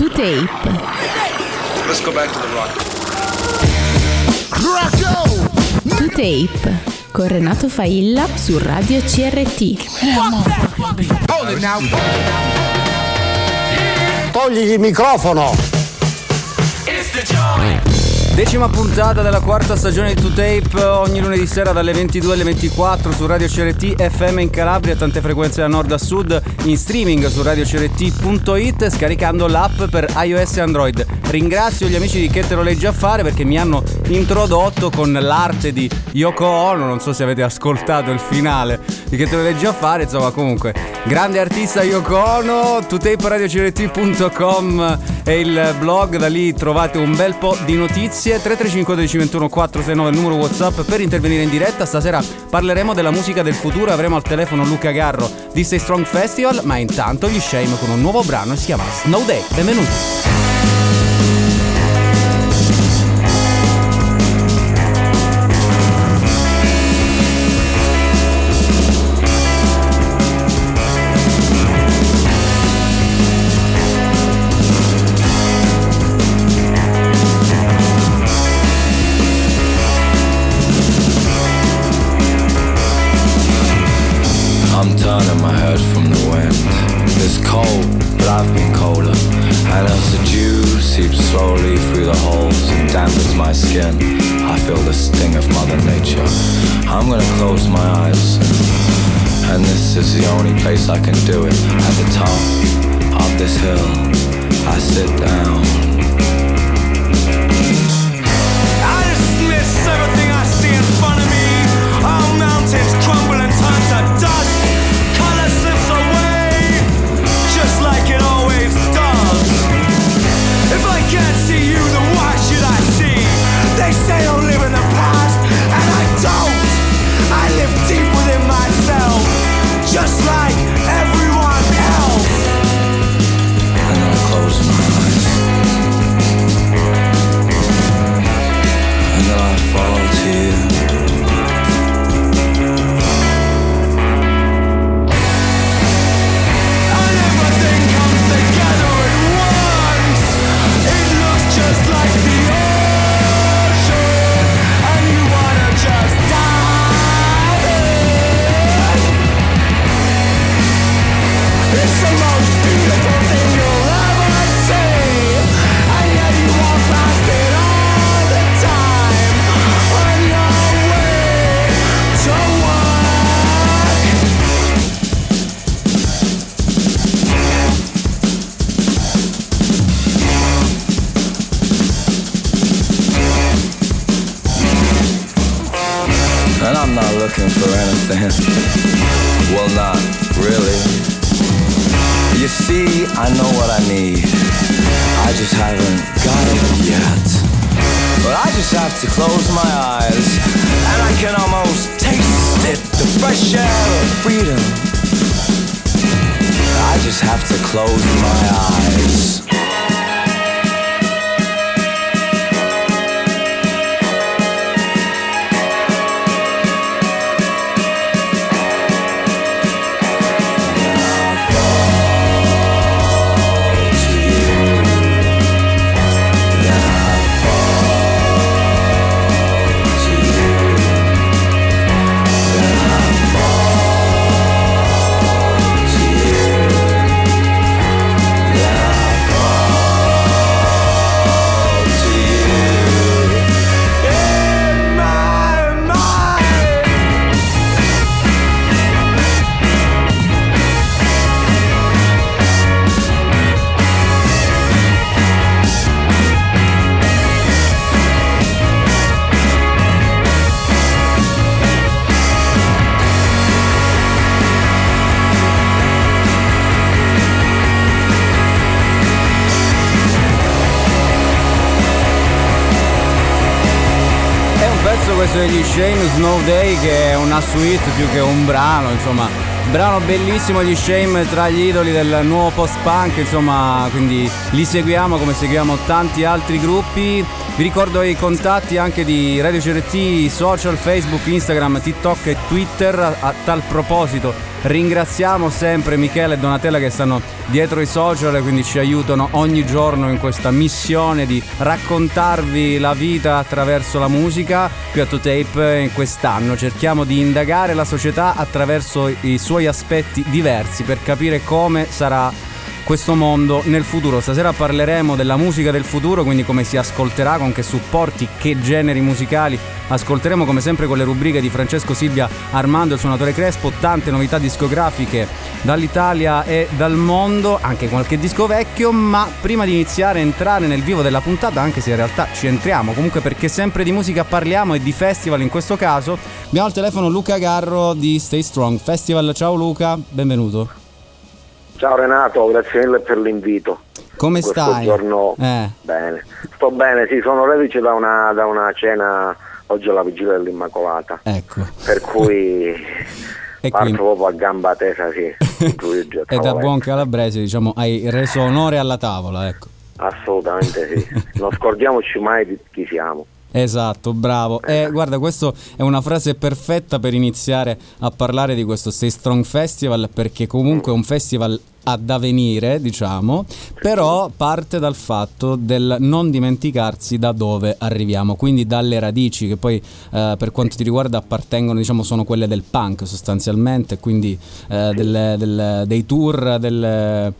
To tape. Let's go back to the rock. To tape. Con Renato Failla su Radio CRT. Togli il microfono! Decima puntata della quarta stagione di 2Tape ogni lunedì sera dalle 22 alle 24 su Radio CRT FM in Calabria, tante frequenze da nord a sud, in streaming su radiocrt.it scaricando l'app per iOS e Android. Ringrazio gli amici di Che te lo a fare perché mi hanno introdotto con l'arte di Yoko Ono, non so se avete ascoltato il finale di Che te lo a fare, insomma comunque grande artista Yoko Ono, 2taperadiocrt.com è il blog, da lì trovate un bel po' di notizie 335 1221 469 il numero Whatsapp per intervenire in diretta. Stasera parleremo della musica del futuro. Avremo al telefono Luca Garro di Stay Strong Festival. Ma intanto gli Shame con un nuovo brano si chiama Snow Day. Benvenuti. Just have to close my eyes, and I can almost taste it the fresh air of freedom. I just have to close my eyes. Questo degli Shame Snow Day che è una suite più che un brano, insomma, brano bellissimo gli Shame tra gli idoli del nuovo post-punk, insomma, quindi li seguiamo come seguiamo tanti altri gruppi. Vi ricordo i contatti anche di Radio CRT, social, Facebook, Instagram, TikTok e Twitter. A tal proposito ringraziamo sempre Michele e Donatella che stanno dietro i social e quindi ci aiutano ogni giorno in questa missione di raccontarvi la vita attraverso la musica. Qui a To Tape in quest'anno cerchiamo di indagare la società attraverso i suoi aspetti diversi per capire come sarà questo mondo nel futuro. Stasera parleremo della musica del futuro, quindi come si ascolterà, con che supporti, che generi musicali. Ascolteremo come sempre con le rubriche di Francesco Silvia Armando il suonatore Crespo, tante novità discografiche dall'Italia e dal mondo, anche qualche disco vecchio, ma prima di iniziare a entrare nel vivo della puntata, anche se in realtà ci entriamo, comunque perché sempre di musica parliamo e di festival in questo caso, abbiamo al telefono Luca Garro di Stay Strong Festival. Ciao Luca, benvenuto. Ciao Renato, grazie mille per l'invito. Come Questo stai? giorno Eh. bene. Sto bene, sì, sono reduce da una, da una cena oggi alla vigilia dell'Immacolata. Ecco. Per cui E parto quindi- proprio a gamba tesa, sì. E da buon calabrese, diciamo, hai reso onore alla tavola, ecco. Assolutamente sì. Non scordiamoci mai di chi siamo. Esatto, bravo. E guarda, questa è una frase perfetta per iniziare a parlare di questo Stay Strong Festival, perché comunque è un festival ad avvenire, diciamo, però parte dal fatto del non dimenticarsi da dove arriviamo, quindi dalle radici che poi eh, per quanto ti riguarda appartengono, diciamo, sono quelle del punk sostanzialmente, quindi eh, delle- del- dei tour, delle,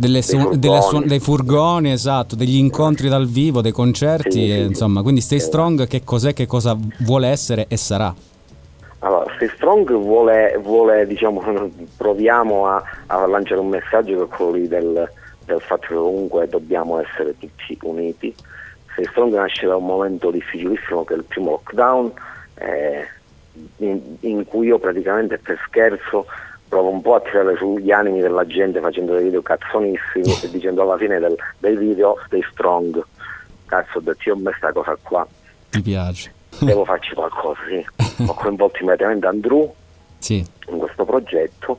delle su- furgoni. delle dei furgoni, esatto, degli incontri dal vivo, dei concerti, Sì, e, insomma, quindi Stay Strong che cos'è, che cosa vuole essere e sarà. Allora, Stay Strong vuole, vuole, diciamo, proviamo a, a lanciare un messaggio che è quello lì del, del fatto che comunque dobbiamo essere tutti uniti. Stay Strong nasce da un momento difficilissimo che è il primo lockdown, eh, in, in cui io praticamente per scherzo provo un po' a tirare sugli animi della gente facendo dei video cazzonissimi e dicendo alla fine del, del video Stay Strong. Cazzo, ho detto io ho me sta cosa qua Ti piace? devo farci qualcosa, sì. Ho coinvolto immediatamente Andrew Sì. in questo progetto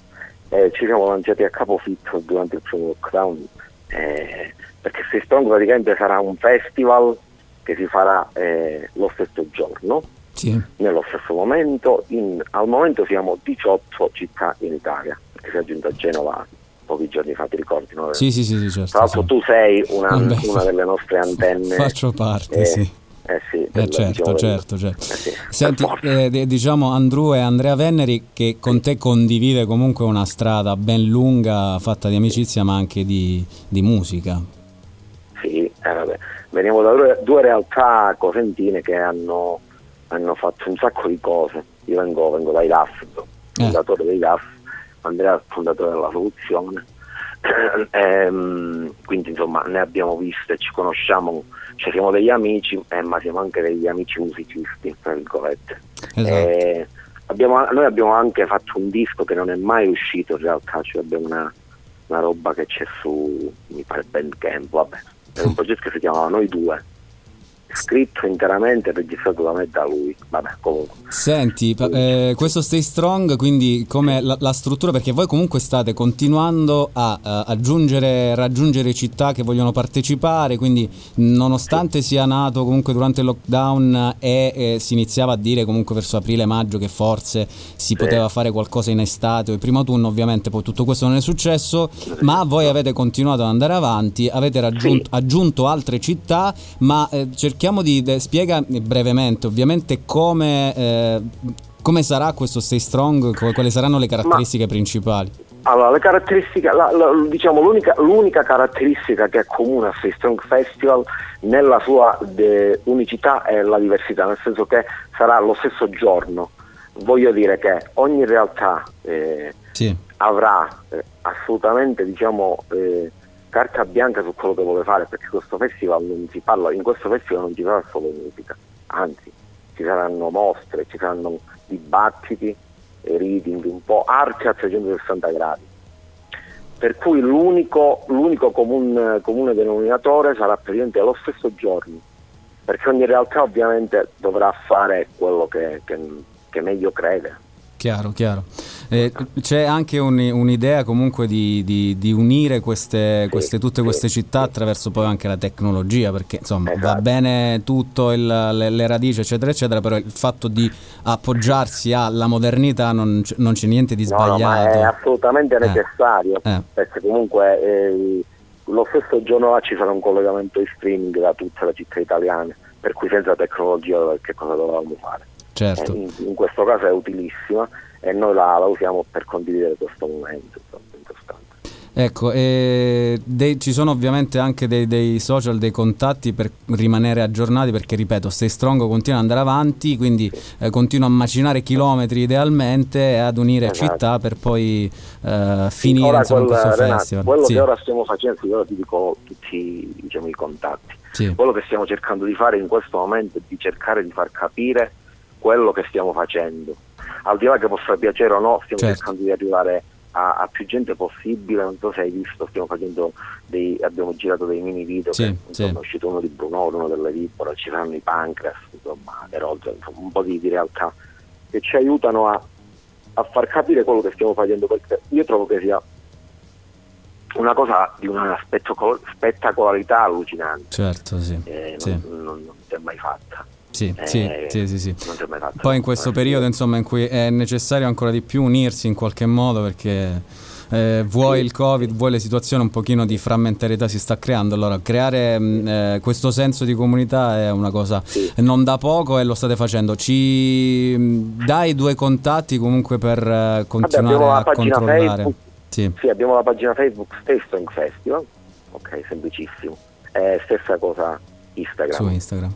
e ci siamo lanciati a capofitto durante il primo lockdown eh, perché Stay Strong praticamente sarà un festival che si farà eh, lo stesso giorno, Sì. nello stesso momento. In- al momento siamo 18 città in Italia, perché si è aggiunta Genova pochi giorni fa, ti ricordi? no? Sì, sì, sì, sì, certo. Tra l'altro sì. tu sei una, Vabbè, una delle nostre antenne. Faccio parte, eh, sì. Eh sì, Eh, certo, certo, certo. eh sì, Senti, eh, diciamo Andrew e Andrea Venneri che con te condivide comunque una strada ben lunga fatta di amicizia ma anche di, di musica. Sì, eh, vabbè. veniamo da due realtà cosentine che hanno, hanno fatto un sacco di cose. Io vengo, vengo dai DAF, fondatore dei DAF, Andrea è il fondatore della soluzione. Ehm, quindi insomma ne abbiamo viste, ci conosciamo, cioè siamo degli amici, eh, ma siamo anche degli amici musicisti, tra virgolette. Esatto. Eh, abbiamo- noi abbiamo anche fatto un disco che non è mai uscito in realtà, cioè abbiamo una, una roba che c'è su, mi pare Bandcamp, vabbè, è un progetto che si chiamava Noi Due, scritto interamente e registrato da me da lui, vabbè comunque. Senti, eh, questo Stay Strong, quindi come la, la struttura, perché voi comunque state continuando a, eh, aggiungere, raggiungere città che vogliono partecipare, quindi nonostante sia nato comunque durante il lockdown e eh, si iniziava a dire comunque verso aprile-maggio che forse si poteva fare qualcosa in estate o il primo autunno, ovviamente poi tutto questo non è successo, ma voi avete continuato ad andare avanti, avete raggiunto, Sì. aggiunto altre città, ma eh, cerchiamo di de- spiega brevemente ovviamente come, eh, come sarà questo Stay Strong, quali saranno le caratteristiche principali. Allora, la- la- diciamo l'unica, l'unica caratteristica che è comune a Stay Strong Festival nella sua de- unicità è la diversità, nel senso che sarà lo stesso giorno. Voglio dire che ogni realtà eh, Sì, avrà eh, assolutamente diciamo, eh, carta bianca su quello che vuole fare, perché questo festival non si parla, in questo festival non ci sarà solo musica, anzi ci saranno mostre, ci saranno dibattiti, reading, un po' arte a 360 gradi. Per cui l'unico, l'unico comun- comune denominatore sarà praticamente lo stesso giorno, perché ogni realtà ovviamente dovrà fare quello che, che- che meglio crede. Chiaro, chiaro. Eh, c'è anche un- un'idea comunque di, di- di unire queste, queste- tutte queste città attraverso poi anche la tecnologia, perché insomma va Esatto. bene tutto, il- le, le radici eccetera eccetera, però il fatto di appoggiarsi alla modernità non, non c'è niente di No, no, sbagliato. è assolutamente Eh. necessario, Eh. perché comunque eh, lo stesso giorno là ci sarà un collegamento in streaming da tutte le città italiane, per cui senza tecnologia che cosa dovevamo fare? Certo. Eh, in, in questo caso è utilissima e noi la, la usiamo per condividere questo momento. Ecco, dei- ci sono ovviamente anche dei, dei social, dei contatti per rimanere aggiornati perché, ripeto, Stay Strong continua ad andare avanti, quindi eh, continua a macinare chilometri idealmente e ad unire Esatto. città per poi eh, finire Ora insomma, in quel- questo Renato, festival. quello Sì, che ora stiamo facendo, ora ti dico tutti diciamo, i contatti. sì, Quello che stiamo cercando di fare in questo momento è di cercare di far capire quello che stiamo facendo. Al di là che possa piacere o no, stiamo Certo. cercando di arrivare a, a più gente possibile. Non so se hai visto, stiamo facendo dei, abbiamo girato dei mini video. Sì, che, insomma, sì. È uscito uno di Bruno, uno delle Vippora, ci saranno i Pancras, insomma, insomma, un po' di, di realtà che ci aiutano a, a far capire quello che stiamo facendo. Perché io trovo che sia una cosa di una spettacol- spettacolarità allucinante certo, sì. eh, non, non- non si è mai fatta. Sì, Eh, sì, sì, sì. Poi in questo periodo insomma in cui è necessario ancora di più unirsi in qualche modo perché eh, vuoi il covid, vuoi le situazioni un pochino di frammentarietà si sta creando, allora creare mh, eh, questo senso di comunità è una cosa non da poco e lo state facendo. Ci mh, dai due contatti comunque per eh, continuare la a controllare. Facebook. Sì, Sì, abbiamo la pagina Facebook Stay Strong Festival, ok, semplicissimo. Eh, stessa cosa Instagram. su Instagram.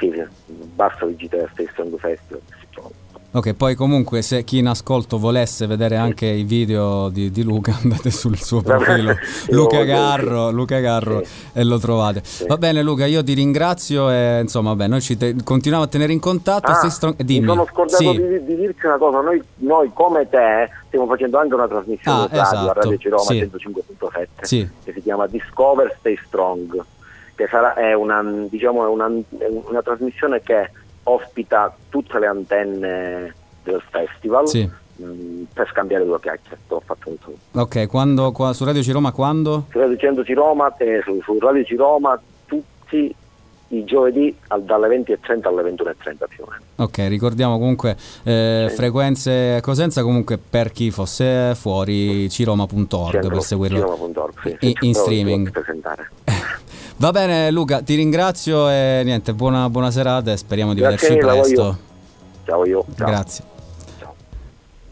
Sì, sì, basta digitare Stay Strong Festival. si trova. Ok, poi comunque se chi in ascolto volesse vedere anche i video di, di Luca andate sul suo profilo Sì, Luca Garro, sì. Luca Garro Sì. e lo trovate. Va bene Luca, io ti ringrazio e insomma vabbè, noi ci te- continuiamo a tenere in contatto. Ah, stai strong- mi dimmi. sono scordato Sì. di, di dirti una cosa, noi, noi come te stiamo facendo anche una trasmissione Ah, radio a esatto, Radio Ciroma sì. 105.7 Sì. che si chiama Discover Stay Strong, che sarà, è, una, diciamo, è una, una trasmissione che ospita tutte le antenne del festival Sì. mh, per scambiare due chiacchiere. Ho fatto un tour. Ok, quando, qua, su Radio Ciroma quando? Su Radio 100 Ciroma, eh, su, su Radio Ciroma tutti i giovedì al- dalle 20.30 alle 21.30 più o meno. Ok, ricordiamo comunque eh, Sì. frequenze a Cosenza comunque per chi fosse fuori ciroma.org per seguirlo Ciroma.org, sì, in, in streaming. presentare. Va bene Luca, ti ringrazio e niente, buona, buona serata e speriamo di Grazie vederci mille, presto. voglio- Ciao io. Ciao. Grazie. Ciao.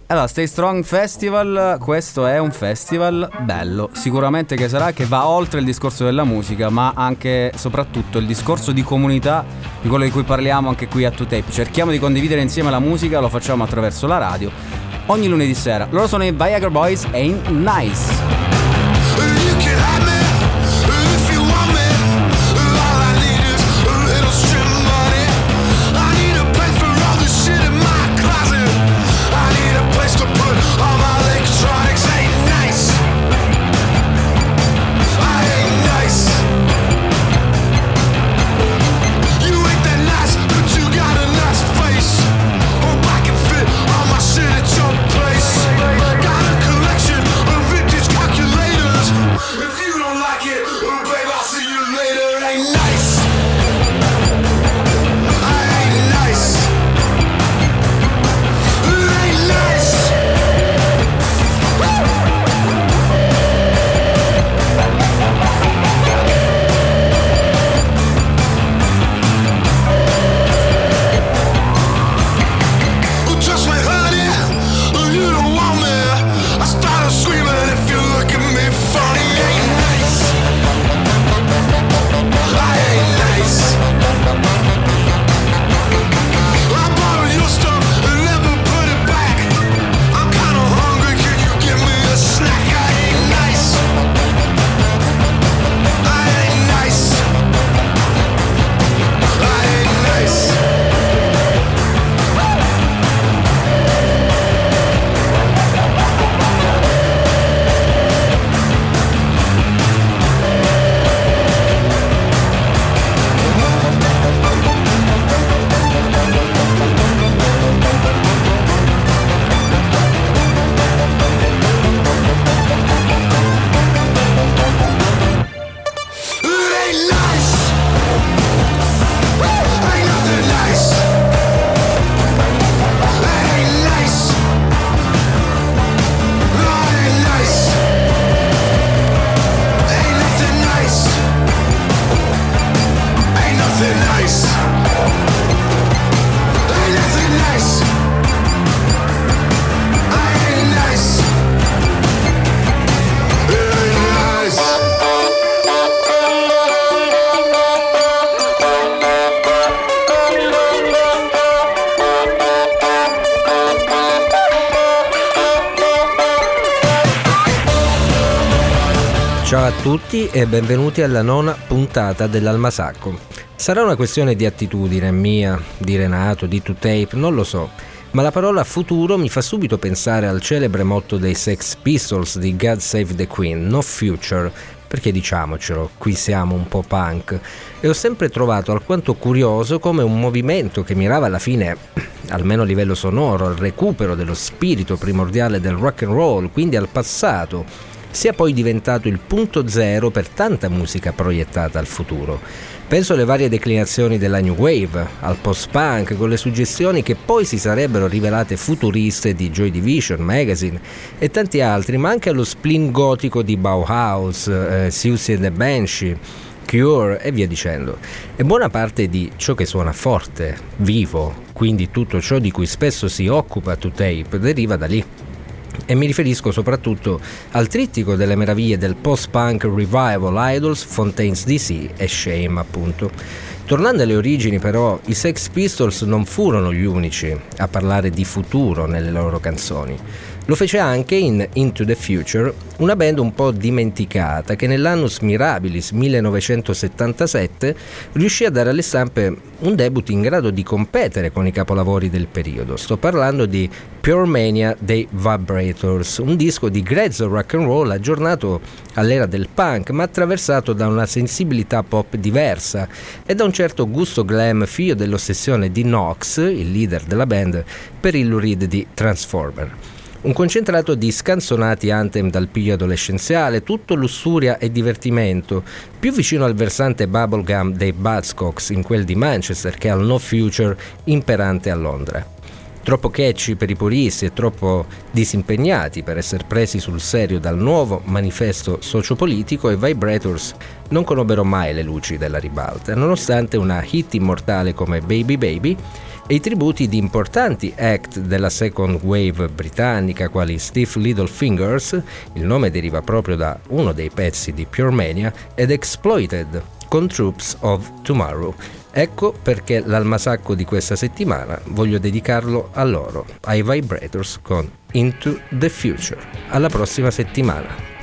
Allora, Stay Strong Festival, questo è un festival bello, sicuramente che sarà che va oltre il discorso della musica, ma anche e soprattutto il discorso di comunità, di quello di cui parliamo anche qui a 2Tape. Cerchiamo di condividere insieme la musica, lo facciamo attraverso la radio, ogni lunedì sera. Loro sono i Viagra Boys e in Nice. E benvenuti alla nona puntata dell'Almasacco. Sarà una questione di attitudine mia, di Renato, di 2Tape, non lo so, ma la parola futuro mi fa subito pensare al celebre motto dei Sex Pistols di God Save the Queen, no future, perché diciamocelo, qui siamo un po' punk, e ho sempre trovato alquanto curioso come un movimento che mirava alla fine, almeno a livello sonoro, al recupero dello spirito primordiale del rock and roll, quindi al passato, sia poi diventato il punto zero per tanta musica proiettata al futuro. Penso alle varie declinazioni della New Wave, al post-punk, con le suggestioni che poi si sarebbero rivelate futuriste di Joy Division, Magazine e tanti altri, ma anche allo spleen gotico di Bauhaus, eh, Susie and the Banshee, Cure e via dicendo. E buona parte di ciò che suona forte, vivo, quindi tutto ciò di cui spesso si occupa To Tape, deriva da lì e mi riferisco soprattutto al trittico delle meraviglie del post-punk revival Idols, Fontaines DC e Shame appunto. Tornando alle origini però, i Sex Pistols non furono gli unici a parlare di futuro nelle loro canzoni. Lo fece anche in Into the Future, una band un po' dimenticata che nell'annus mirabilis 1977 riuscì a dare alle stampe un debut in grado di competere con i capolavori del periodo. Sto parlando di Pure Mania dei Vibrators, un disco di grezzo rock and roll aggiornato all'era del punk, ma attraversato da una sensibilità pop diversa e da un certo gusto glam figlio dell'ossessione di Knox, il leader della band, per il Lurid di Transformer. Un concentrato di scanzonati anthem dal piglio adolescenziale, tutto lussuria e divertimento, più vicino al versante bubblegum dei Buzzcocks in quel di Manchester che al No Future imperante a Londra. Troppo catchy per i puristi e troppo disimpegnati per essere presi sul serio dal nuovo manifesto sociopolitico, i Vibrators non conobbero mai le luci della ribalta, nonostante una hit immortale come Baby Baby e i tributi di importanti act della second wave britannica quali Steve Littlefingers, il nome deriva proprio da uno dei pezzi di Pure Mania, ed Exploited con Troops of Tomorrow. Ecco perché l'almasacco di questa settimana voglio dedicarlo a loro, ai Vibrators con Into the Future. Alla prossima settimana.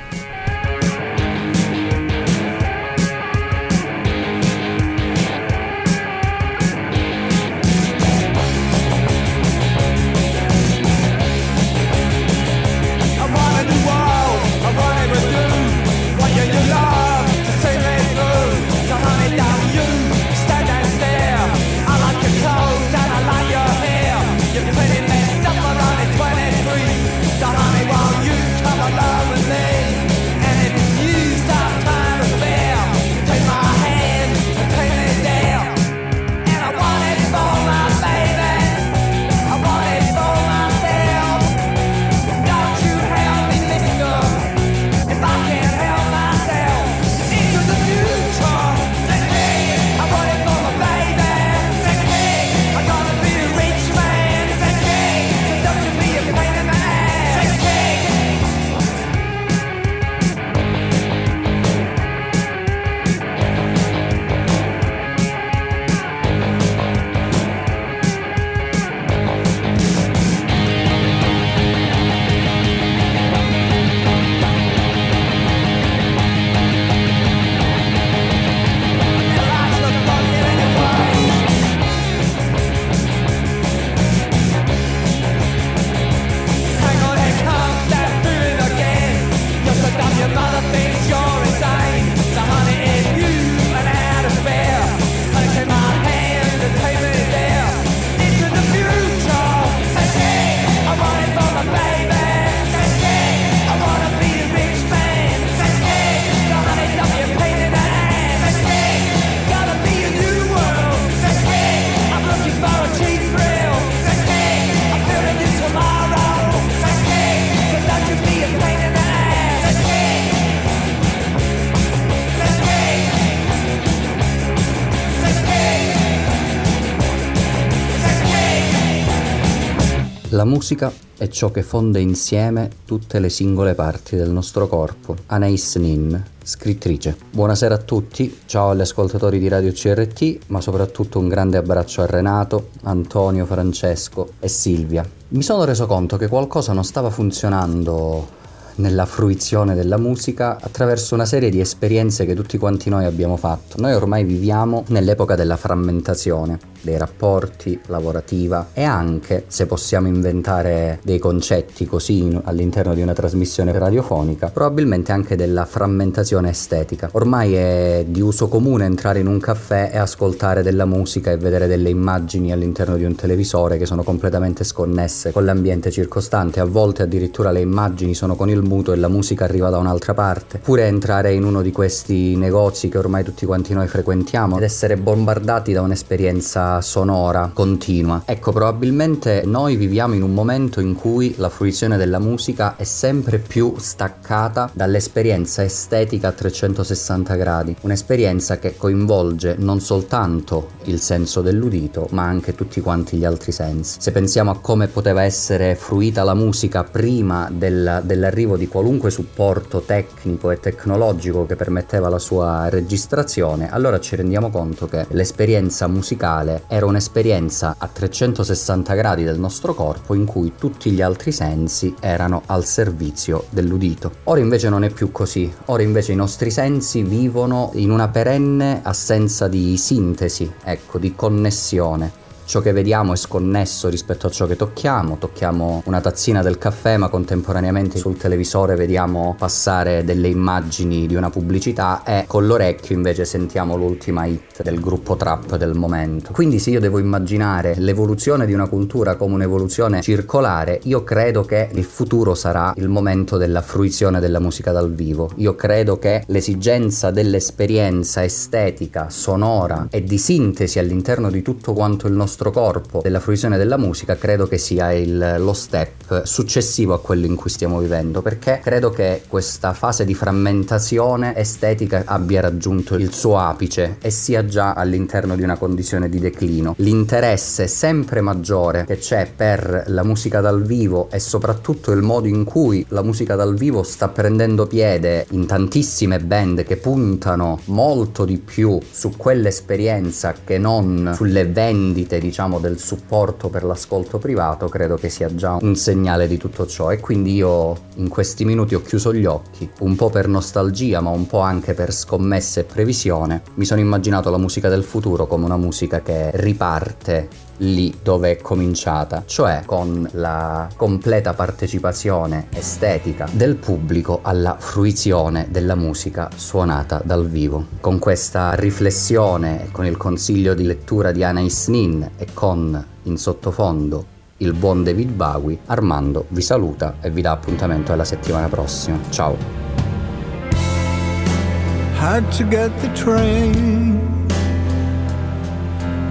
La musica è ciò che fonde insieme tutte le singole parti del nostro corpo. Anais Nin, scrittrice. Buonasera a tutti, ciao agli ascoltatori di Radio CRT, ma soprattutto un grande abbraccio a Renato, Antonio, Francesco e Silvia. Mi sono reso conto che qualcosa non stava funzionando nella fruizione della musica attraverso una serie di esperienze che tutti quanti noi abbiamo fatto. Noi ormai viviamo nell'epoca della frammentazione dei rapporti, lavorativa e anche, se possiamo inventare dei concetti così all'interno di una trasmissione radiofonica, probabilmente anche della frammentazione estetica. Ormai è di uso comune entrare in un caffè e ascoltare della musica e vedere delle immagini all'interno di un televisore che sono completamente sconnesse con l'ambiente circostante, a volte addirittura le immagini sono con il muto e la musica arriva da un'altra parte, oppure entrare in uno di questi negozi che ormai tutti quanti noi frequentiamo ed essere bombardati da un'esperienza sonora continua. Ecco, probabilmente noi viviamo in un momento in cui la fruizione della musica è sempre più staccata dall'esperienza estetica a 360 gradi, un'esperienza che coinvolge non soltanto il senso dell'udito, ma anche tutti quanti gli altri sensi. Se pensiamo a come poteva essere fruita la musica prima del, dell'arrivo di qualunque supporto tecnico e tecnologico che permetteva la sua registrazione, allora ci rendiamo conto che l'esperienza musicale era un'esperienza a 360 gradi del nostro corpo in cui tutti gli altri sensi erano al servizio dell'udito. Ora invece non è più così, ora invece i nostri sensi vivono in una perenne assenza di sintesi, ecco, di connessione ciò che vediamo è sconnesso rispetto a ciò che tocchiamo, tocchiamo una tazzina del caffè ma contemporaneamente sul televisore vediamo passare delle immagini di una pubblicità e con l'orecchio invece sentiamo l'ultima hit del gruppo trap del momento. Quindi se io devo immaginare l'evoluzione di una cultura come un'evoluzione circolare, io credo che il futuro sarà il momento della fruizione della musica dal vivo. Io credo che l'esigenza dell'esperienza estetica, sonora e di sintesi all'interno di tutto quanto il nostro nostro corpo della fruizione della musica credo che sia il, lo step successivo a quello in cui stiamo vivendo perché credo che questa fase di frammentazione estetica abbia raggiunto il suo apice e sia già all'interno di una condizione di declino. L'interesse sempre maggiore che c'è per la musica dal vivo e soprattutto il modo in cui la musica dal vivo sta prendendo piede in tantissime band che puntano molto di più su quell'esperienza che non sulle vendite diciamo del supporto per l'ascolto privato credo che sia già un segnale di tutto ciò. E quindi io in questi minuti ho chiuso gli occhi un po' per nostalgia ma un po' anche per scommesse e previsione. Mi sono immaginato la musica del futuro come una musica che riparte lì dove è cominciata, cioè con la completa partecipazione estetica del pubblico alla fruizione della musica suonata dal vivo. Con questa riflessione, con il consiglio di lettura di Anais Nin e con in sottofondo il buon David Bowie, Armando vi saluta e vi dà appuntamento alla settimana prossima. Ciao!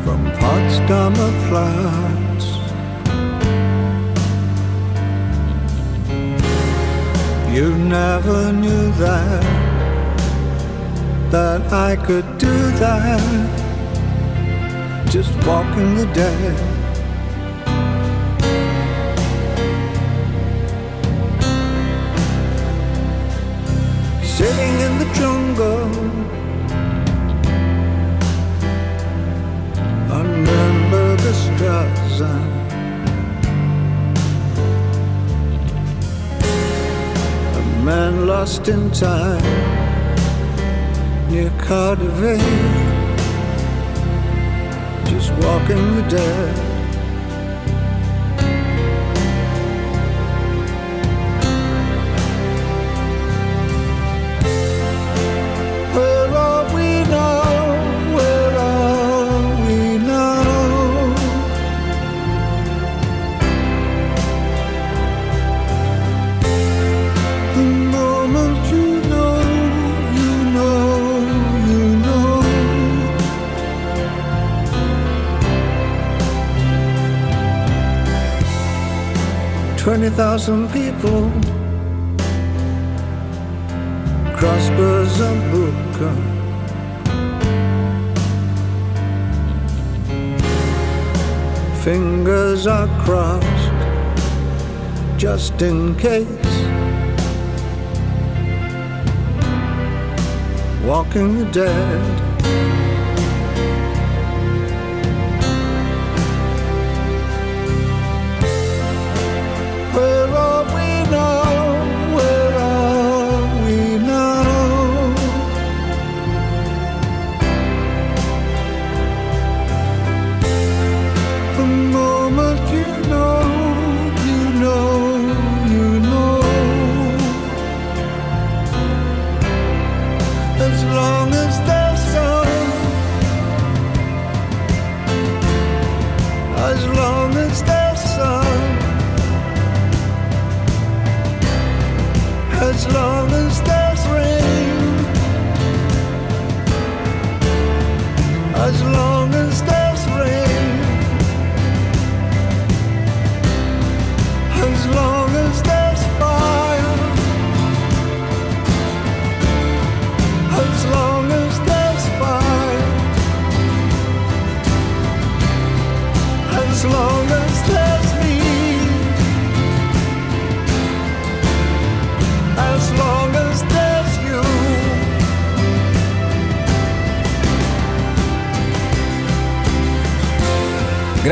From Potsdamer Platz. You never knew that, that I could do that, just walking the dead. Sitting in the jungle under the Straße. A man lost in time near Cardiff, just walking the dead. Thousand people crossbows and Booker. Fingers are crossed just in case. Walking the dead.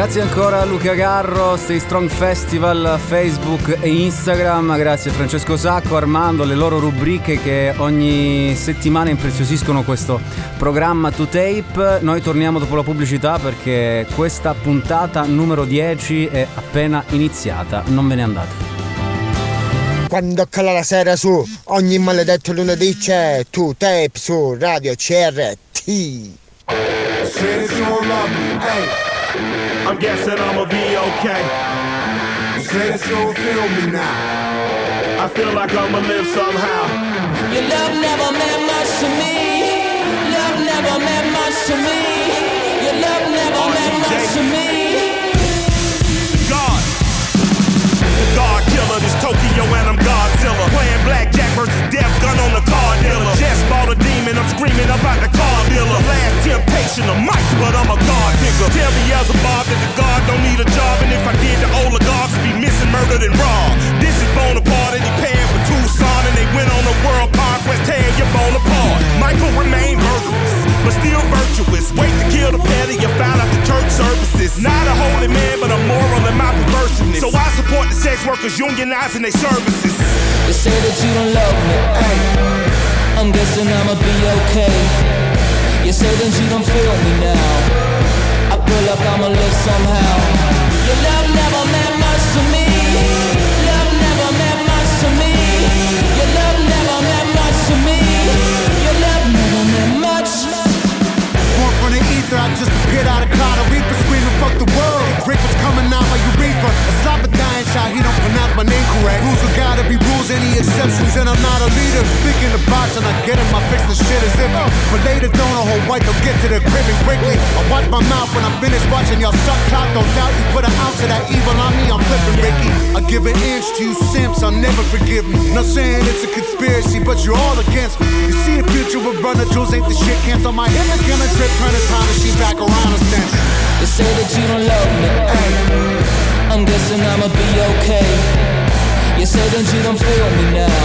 Grazie ancora a Luca Garro, Stay Strong Festival, Facebook e Instagram, grazie a Francesco Sacco, Armando, le loro rubriche che ogni settimana impreziosiscono questo programma to tape. Noi torniamo dopo la pubblicità perché questa puntata numero 10 è appena iniziata, non ve ne andate. Quando cala la sera su, ogni maledetto lunedì c'è tu tape su Radio CRT. I'm guessing I'ma be okay. You don't feel me now. I feel like I'ma live somehow. Your love never meant much to me. Love never meant much to me. Your love never meant much to me. Godzilla. Playing blackjack versus death gun on the car dealer. Just bought a demon, I'm screaming about the car dealer. Last temptation of Mike, but I'm a God figure. Tell Beelzebub that the God don't need a job, and if I did, the oligarchs would be missing, murdered, and robbed. This is Bonaparte, and he paying for Tucson, and they went on a world conquest, tear your bone apart. Michael remained murderous, but still virtuous. Wait to kill the petty, you found out the church services. Not a holy man, but a moral in my perverseness. So I support the sex workers unionizing their services. You say that you don't love me. Hey. I'm guessing I'ma be okay. You say that you don't feel me now. I feel like I'ma live somehow. Fuck the world. Drink was coming out my urethra. A dying child, he don't pronounce my name correct. Rules are gotta be rules, any exceptions, and I'm not a leader. Thinking the box and I get him, I fix the shit as if. But later, don't a whole white, they'll get to the crib and quickly. I watch my mouth when I'm finished watching y'all suck cock. Don't doubt you put an ounce of that evil on me, I'm flipping Ricky. I give an inch to you simps, I'll never forgive me. Not saying it's a conspiracy, but you're all against me. You see the future with runner jewels ain't the shit. Cancel my hit again a trip, turn the time machine back around a sense. You say that you don't love me. I'm guessing I'ma be okay. You say that you don't feel me now.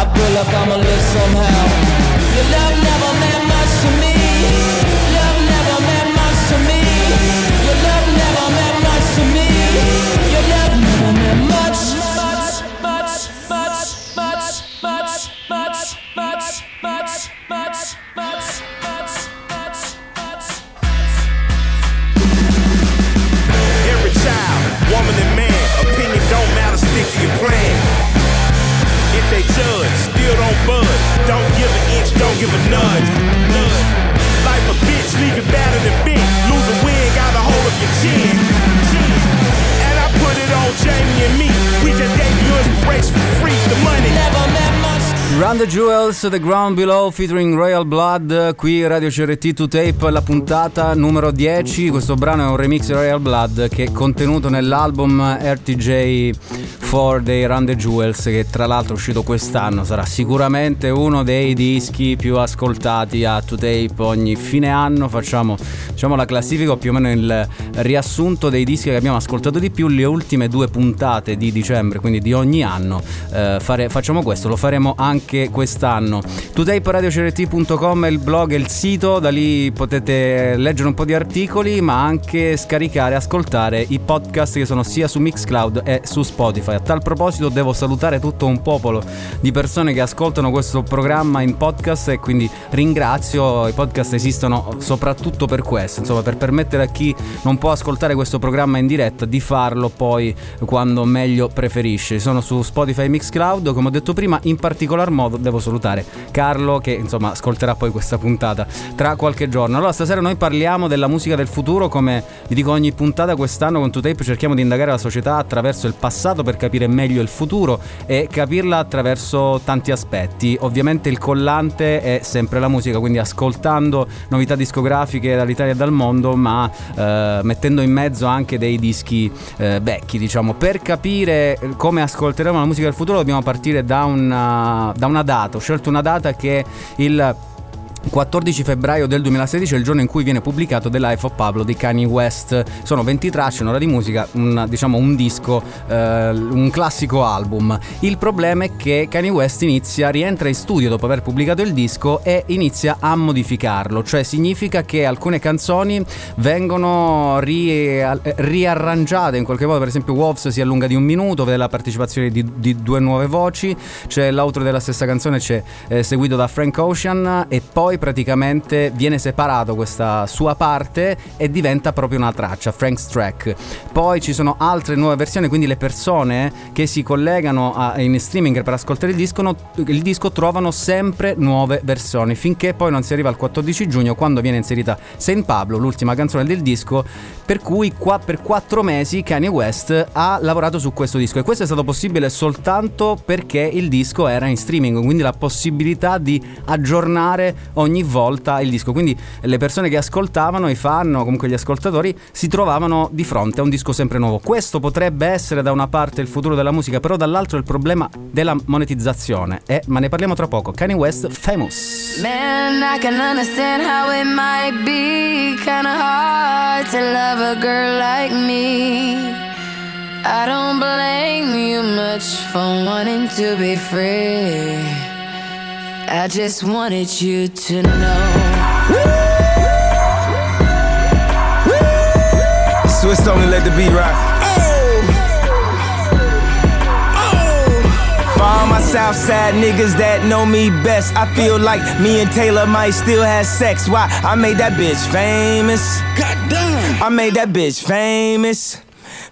I feel like I'ma live somehow. Your love never meant much to me. Love never meant much to me. Your love never meant much to me. Your love never meant. Much, Don't give an inch, don't give a nudge. Nudge. Life a bitch, leave you battered and bent. Lose a win, got a hold of your chin. Chin. And I put it on Jamie and me. We just gave you inspiration for free. The money never meant much. Run the Jewels, The Ground Below featuring Royal Blood, qui Radio CRT to Tape, la puntata numero 10. Questo brano è un remix di Royal Blood che è contenuto nell'album RTJ 4 dei Run the Jewels, che tra l'altro è uscito quest'anno. Sarà sicuramente uno dei dischi più ascoltati a to tape ogni fine anno. Facciamo diciamo, la classifica o più o meno il riassunto dei dischi che abbiamo ascoltato di più le ultime due puntate di dicembre, quindi di ogni anno. Eh, fare- facciamo questo, lo faremo anche quest'anno. Todayparadiocrt.com è il blog e il sito, da lì potete leggere un po' di articoli, ma anche scaricare ascoltare i podcast che sono sia su Mixcloud e su Spotify. A tal proposito devo salutare tutto un popolo di persone che ascoltano questo programma in podcast e quindi ringrazio, i podcast esistono soprattutto per questo, insomma per permettere a chi non può ascoltare questo programma in diretta di farlo poi quando meglio preferisce. Sono su Spotify Mixcloud, come ho detto prima, in particolar modo devo salutare Carlo che insomma ascolterà poi questa puntata tra qualche giorno. Allora stasera noi parliamo della musica del futuro, come vi dico ogni puntata quest'anno con 2Tape cerchiamo di indagare la società attraverso il passato per capire meglio il futuro e capirla attraverso tanti aspetti. Ovviamente il collante è sempre la musica, quindi ascoltando novità discografiche dall'Italia e dal mondo, ma eh, mettendo in mezzo anche dei dischi eh, vecchi, diciamo. Per capire come ascolteremo la musica del futuro dobbiamo partire da una, da una data. Ho scelto una data che il 14 febbraio del 2016 è il giorno in cui viene pubblicato The Life of Pablo di Kanye West. Sono 20 tracce, un'ora di musica, un, diciamo un disco, eh, un classico album. Il problema è che Kanye West inizia, rientra in studio dopo aver pubblicato il disco e inizia a modificarlo, cioè significa che alcune canzoni vengono ri- riarrangiate in qualche modo, per esempio Wolves si allunga di un minuto, vede la partecipazione di, di due nuove voci, c'è l'auto della stessa canzone, c'è eh, seguito da Frank Ocean e poi praticamente viene separato questa sua parte e diventa proprio una traccia, Frank's Track. Poi ci sono altre nuove versioni, quindi le persone che si collegano a, in streaming per ascoltare il disco, no, il disco trovano sempre nuove versioni, finché poi non si arriva al 14 giugno quando viene inserita Saint Pablo, l'ultima canzone del disco, per cui qua per quattro mesi Kanye West ha lavorato su questo disco e questo è stato possibile soltanto perché il disco era in streaming, quindi la possibilità di aggiornare ogni volta il disco. Quindi le persone che ascoltavano, i fan o comunque gli ascoltatori, si trovavano di fronte a un disco sempre nuovo. Questo potrebbe essere da una parte il futuro della musica, però dall'altro il problema della monetizzazione. Eh, ma ne parliamo tra poco. Kanye West, famous. Man, I can understand how it might be kinda hard to love a girl like me. I don't blame you much for wanting to be free. I just wanted you to know. Swiss only let the beat rock. Oh. For all my Southside niggas that know me best, I feel like me and Taylor might still have sex. Why? I made that bitch famous. Goddamn. I made that bitch famous.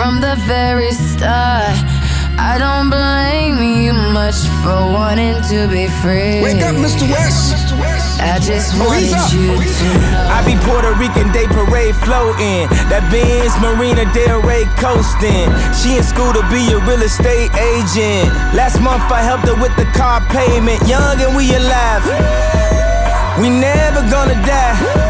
from the very start. I don't blame you much for wanting to be free. Wake up, Mr. West. I just Oh, he's wanted up. you oh, to know. I be Puerto Rican Day Parade floating. That Benz Marina Del Rey coasting. She in school to be a real estate agent. Last month I helped her with the car payment. Young and we alive. We never gonna die.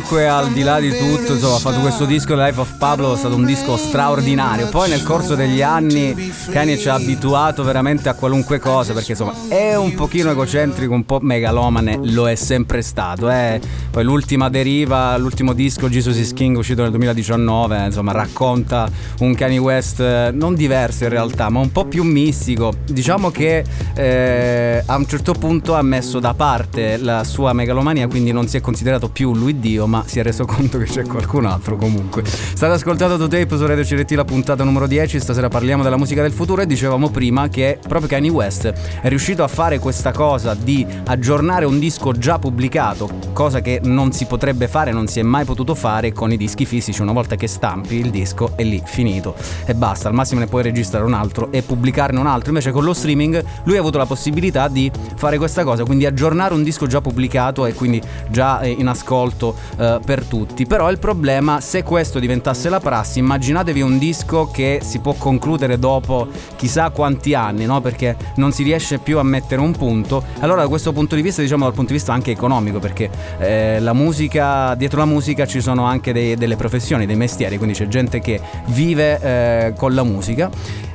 Comunque al di là di tutto, insomma, ha fatto questo disco Life of Pablo, è stato un disco straordinario. Poi nel corso degli anni Kanye ci ha abituato veramente a qualunque cosa, perché insomma è un pochino egocentrico, un po' megalomane, lo è sempre stato. Eh. Poi l'ultima deriva, l'ultimo disco Jesus is King uscito nel 2019, insomma, racconta un Kanye West eh, non diverso in realtà, ma un po' più mistico. Diciamo che eh, a un certo punto ha messo da parte la sua megalomania, quindi non non si è considerato più lui Dio, ma si è reso conto che c'è qualcun altro comunque. State ascoltando To Tape su Radio CRT, la puntata numero 10. Stasera parliamo della musica del futuro e dicevamo prima che proprio Kanye West è riuscito a fare questa cosa di aggiornare un disco già pubblicato, cosa che non si potrebbe fare, non si è mai potuto fare con i dischi fisici. Una volta che stampi il disco è lì, finito e basta. Al massimo ne puoi registrare un altro e pubblicarne un altro. Invece con lo streaming lui ha avuto la possibilità di fare questa cosa, quindi aggiornare un disco già pubblicato e quindi già in ascolto eh, per tutti. Però il problema, se questo diventasse la prassi, immaginatevi un disco che si può concludere dopo chissà quanti anni, no? Perché non si riesce più a mettere un punto. Allora da questo punto di vista, diciamo dal punto di vista anche economico, perché eh, la musica, dietro la musica ci sono anche dei, delle professioni, dei mestieri, quindi c'è gente che vive eh, con la musica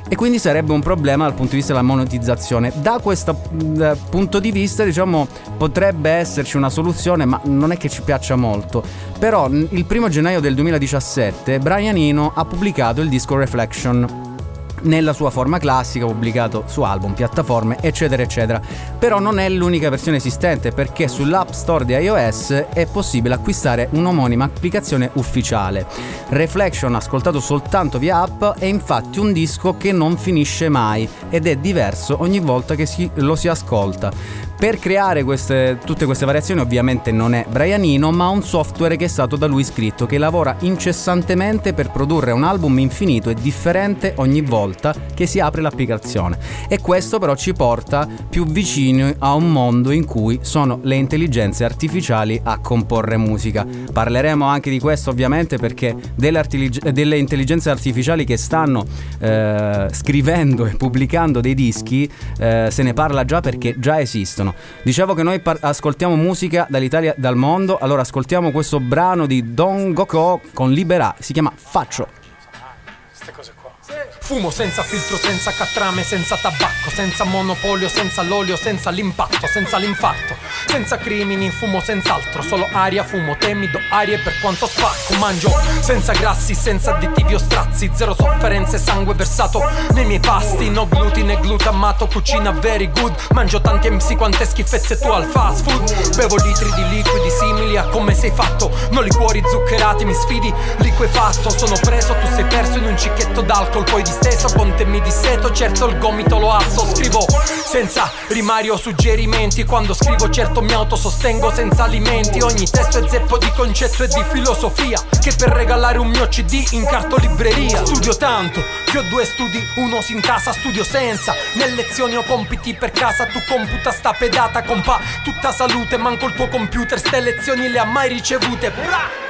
e quindi sarebbe un problema dal punto di vista della monetizzazione. Da questo eh, punto di vista, diciamo, potrebbe esserci una soluzione, ma non è che ci piaccia molto. Però il primo gennaio del 2017 Brian Eno ha pubblicato il disco Reflection nella sua forma classica, pubblicato su album, piattaforme, eccetera, eccetera. Però non è l'unica versione esistente perché sull'App Store di iOS è possibile acquistare un'omonima applicazione ufficiale. Reflection, ascoltato soltanto via app, è infatti un disco che non finisce mai ed è diverso ogni volta che si, lo si ascolta. Per creare queste, tutte queste variazioni ovviamente non è Brian Eno, ma un software che è stato da lui scritto, che lavora incessantemente per produrre un album infinito e differente ogni volta che si apre l'applicazione. E questo però ci porta più vicini a un mondo in cui sono le intelligenze artificiali a comporre musica. Parleremo anche di questo ovviamente perché delle, intelligenze artificiali che stanno eh, scrivendo e pubblicando dei dischi eh, se ne parla già perché già esistono. Dicevo che noi par- ascoltiamo musica dall'Italia dal mondo, allora ascoltiamo questo brano di Don Gokyo con Libera, si chiama Faccio. Queste cose. Fumo senza filtro, senza catrame, senza tabacco, senza monopolio, senza l'olio, senza l'impatto, senza l'infarto, senza crimini, fumo senz'altro, solo aria, fumo temido, arie per quanto spacco, mangio senza grassi, senza additivi o strazi, zero sofferenze, sangue versato nei miei pasti, no glutine, glutamato, cucina very good, mangio tanti MC quante schifezze tu al fast food, bevo litri di liquidi simili a come sei fatto, no liquori zuccherati, mi sfidi, liquefatto, sono preso, tu sei perso in un cicchetto d'alcol, poi disteso con temi di seto, certo il gomito lo alzo, scrivo senza rimari o suggerimenti, quando scrivo certo mi autosostengo senza alimenti, ogni testo è zeppo di concetto e di filosofia, che per regalare un mio cd in cartolibreria, studio tanto, che ho due studi, uno si intasa, studio senza, nelle lezioni ho compiti per casa, tu computa sta pedata, compa, tutta salute, manco il tuo computer, ste lezioni le ha mai ricevute, bra!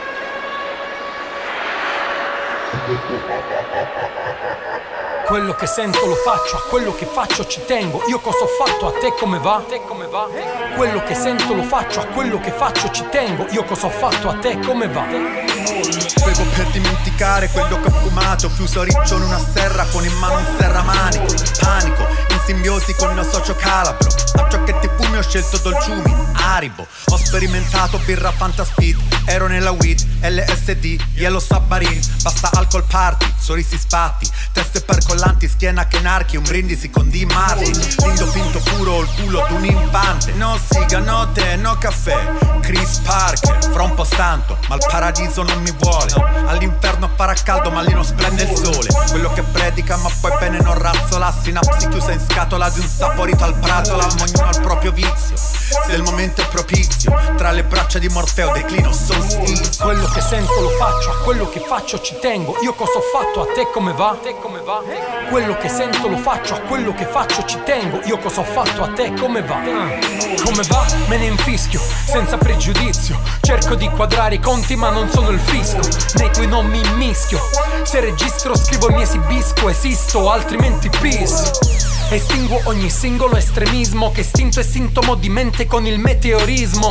Quello che sento lo faccio, a quello che faccio ci tengo. Io cosa ho fatto, a te come va? Te come va? Quello che sento lo faccio, a quello che faccio ci tengo. Io cosa ho fatto, a te come va? Bevo per dimenticare quello che ho fumato Chiuso riccio in una serra con in mano un serramanico Panico, simbiosi con il socio calabro. A ciò che ti fumi ho scelto dolciumi, aribo. Ho sperimentato birra Fanta Speed Ero nella weed, LSD, yellow submarine. Basta alcol party, sorrisi spatti. Teste percollanti, schiena che narchi Un brindisi con D. Martin. Lindo pinto puro, il culo d'un infante. No siga, no tè, no caffè. Chris Parker, fra un po' stanto Ma il paradiso non mi vuole. All'inferno farà caldo ma lì non splende il sole. Quello che predica ma poi bene non razzola Sinapsi chiusa in scatola di un saporito al prazola Ognuno al proprio vizio Se il momento è propizio Tra le braccia di Morfeo declino solstizio Quello che sento lo faccio, a quello che faccio ci tengo. Io cosa ho fatto, a te come va? Te come va? Quello che sento lo faccio, a quello che faccio ci tengo. Io cosa ho fatto, a te come va? Ah. Come va? Me ne infischio, senza pregiudizio. Cerco di quadrare i conti, ma non sono il fisco. Nei tuoi non mi mischio. Se registro, scrivo e mi esibisco, esisto, altrimenti peace. Estinguo ogni singolo estremismo che istinto è sintomo di mente con il meteorismo.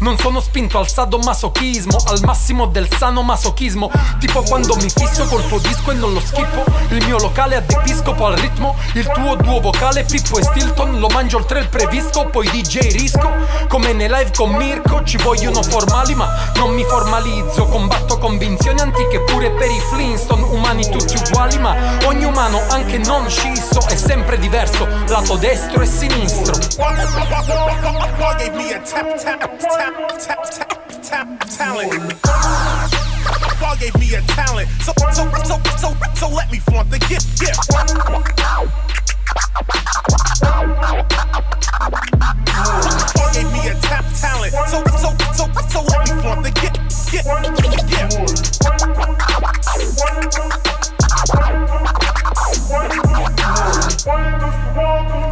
Non sono spinto al sadomasochismo, al massimo del sano masochismo. Tipo quando mi fisso col tuo disco e non lo schippo. Il mio locale ad episcopo al ritmo. Il tuo duo vocale, Pippo e Stilton, lo mangio oltre il previsto. Poi DJ Risco. Come nei live con Mirko ci vogliono formali ma non mi formalizzo Combatto convinzioni antiche pure per i Flintstone Umani tutti uguali ma ogni umano anche non scisso È sempre diverso, lato destro e sinistro tap tap tap tap talent. God gave me a talent, so so so so so let me flaunt the gift. gift. God gave me a tap talent, so so so so let me flaunt the gift. gift.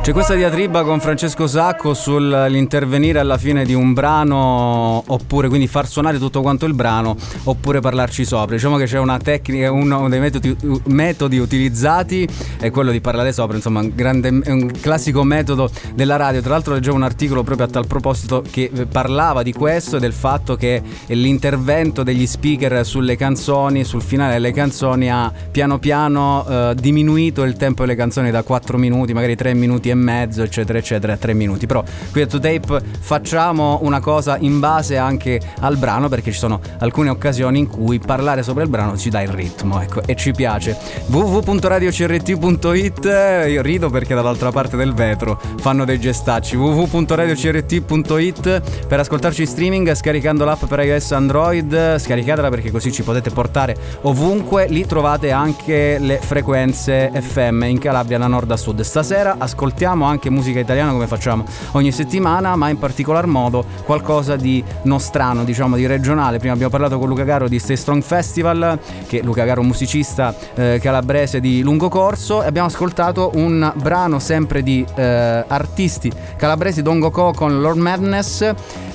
C'è questa diatriba con Francesco Sacco sull'intervenire alla fine di un brano oppure quindi far suonare tutto quanto il brano oppure parlarci sopra. Diciamo che c'è una tecnica, uno dei metodi, metodi utilizzati è quello di parlare sopra, insomma un, grande, un classico metodo della radio. Tra l'altro leggevo un articolo proprio a tal proposito che parlava di questo e del fatto che l'intervento degli speaker sulle canzoni, sul finale delle canzoni ha piano piano eh, diminuito il tempo delle canzoni da 4 minuti, magari 3 minuti e mezzo, eccetera, eccetera, 3 minuti. Però qui a 2Tape facciamo una cosa in base anche al brano, perché ci sono alcune occasioni in cui parlare sopra il brano ci dà il ritmo, ecco, e ci piace. www.radiocrt.it Io rido perché dall'altra parte del vetro fanno dei gestacci. www.radiocrt.it per ascoltarci in streaming scaricando l'app per iOS Android, scaricatela perché così ci potete portare ovunque. Lì trovate anche le frequenze FM in Calabria da nord a sud. Stasera ascoltiamo anche musica italiana come facciamo ogni settimana, ma in particolar modo qualcosa di nostrano, diciamo di regionale. Prima abbiamo parlato con Luca Garo di Stay Strong Festival, che Luca Garo musicista eh, calabrese di lungo corso e abbiamo ascoltato un brano sempre di eh, artisti calabresi Dongo Co con Lord Madness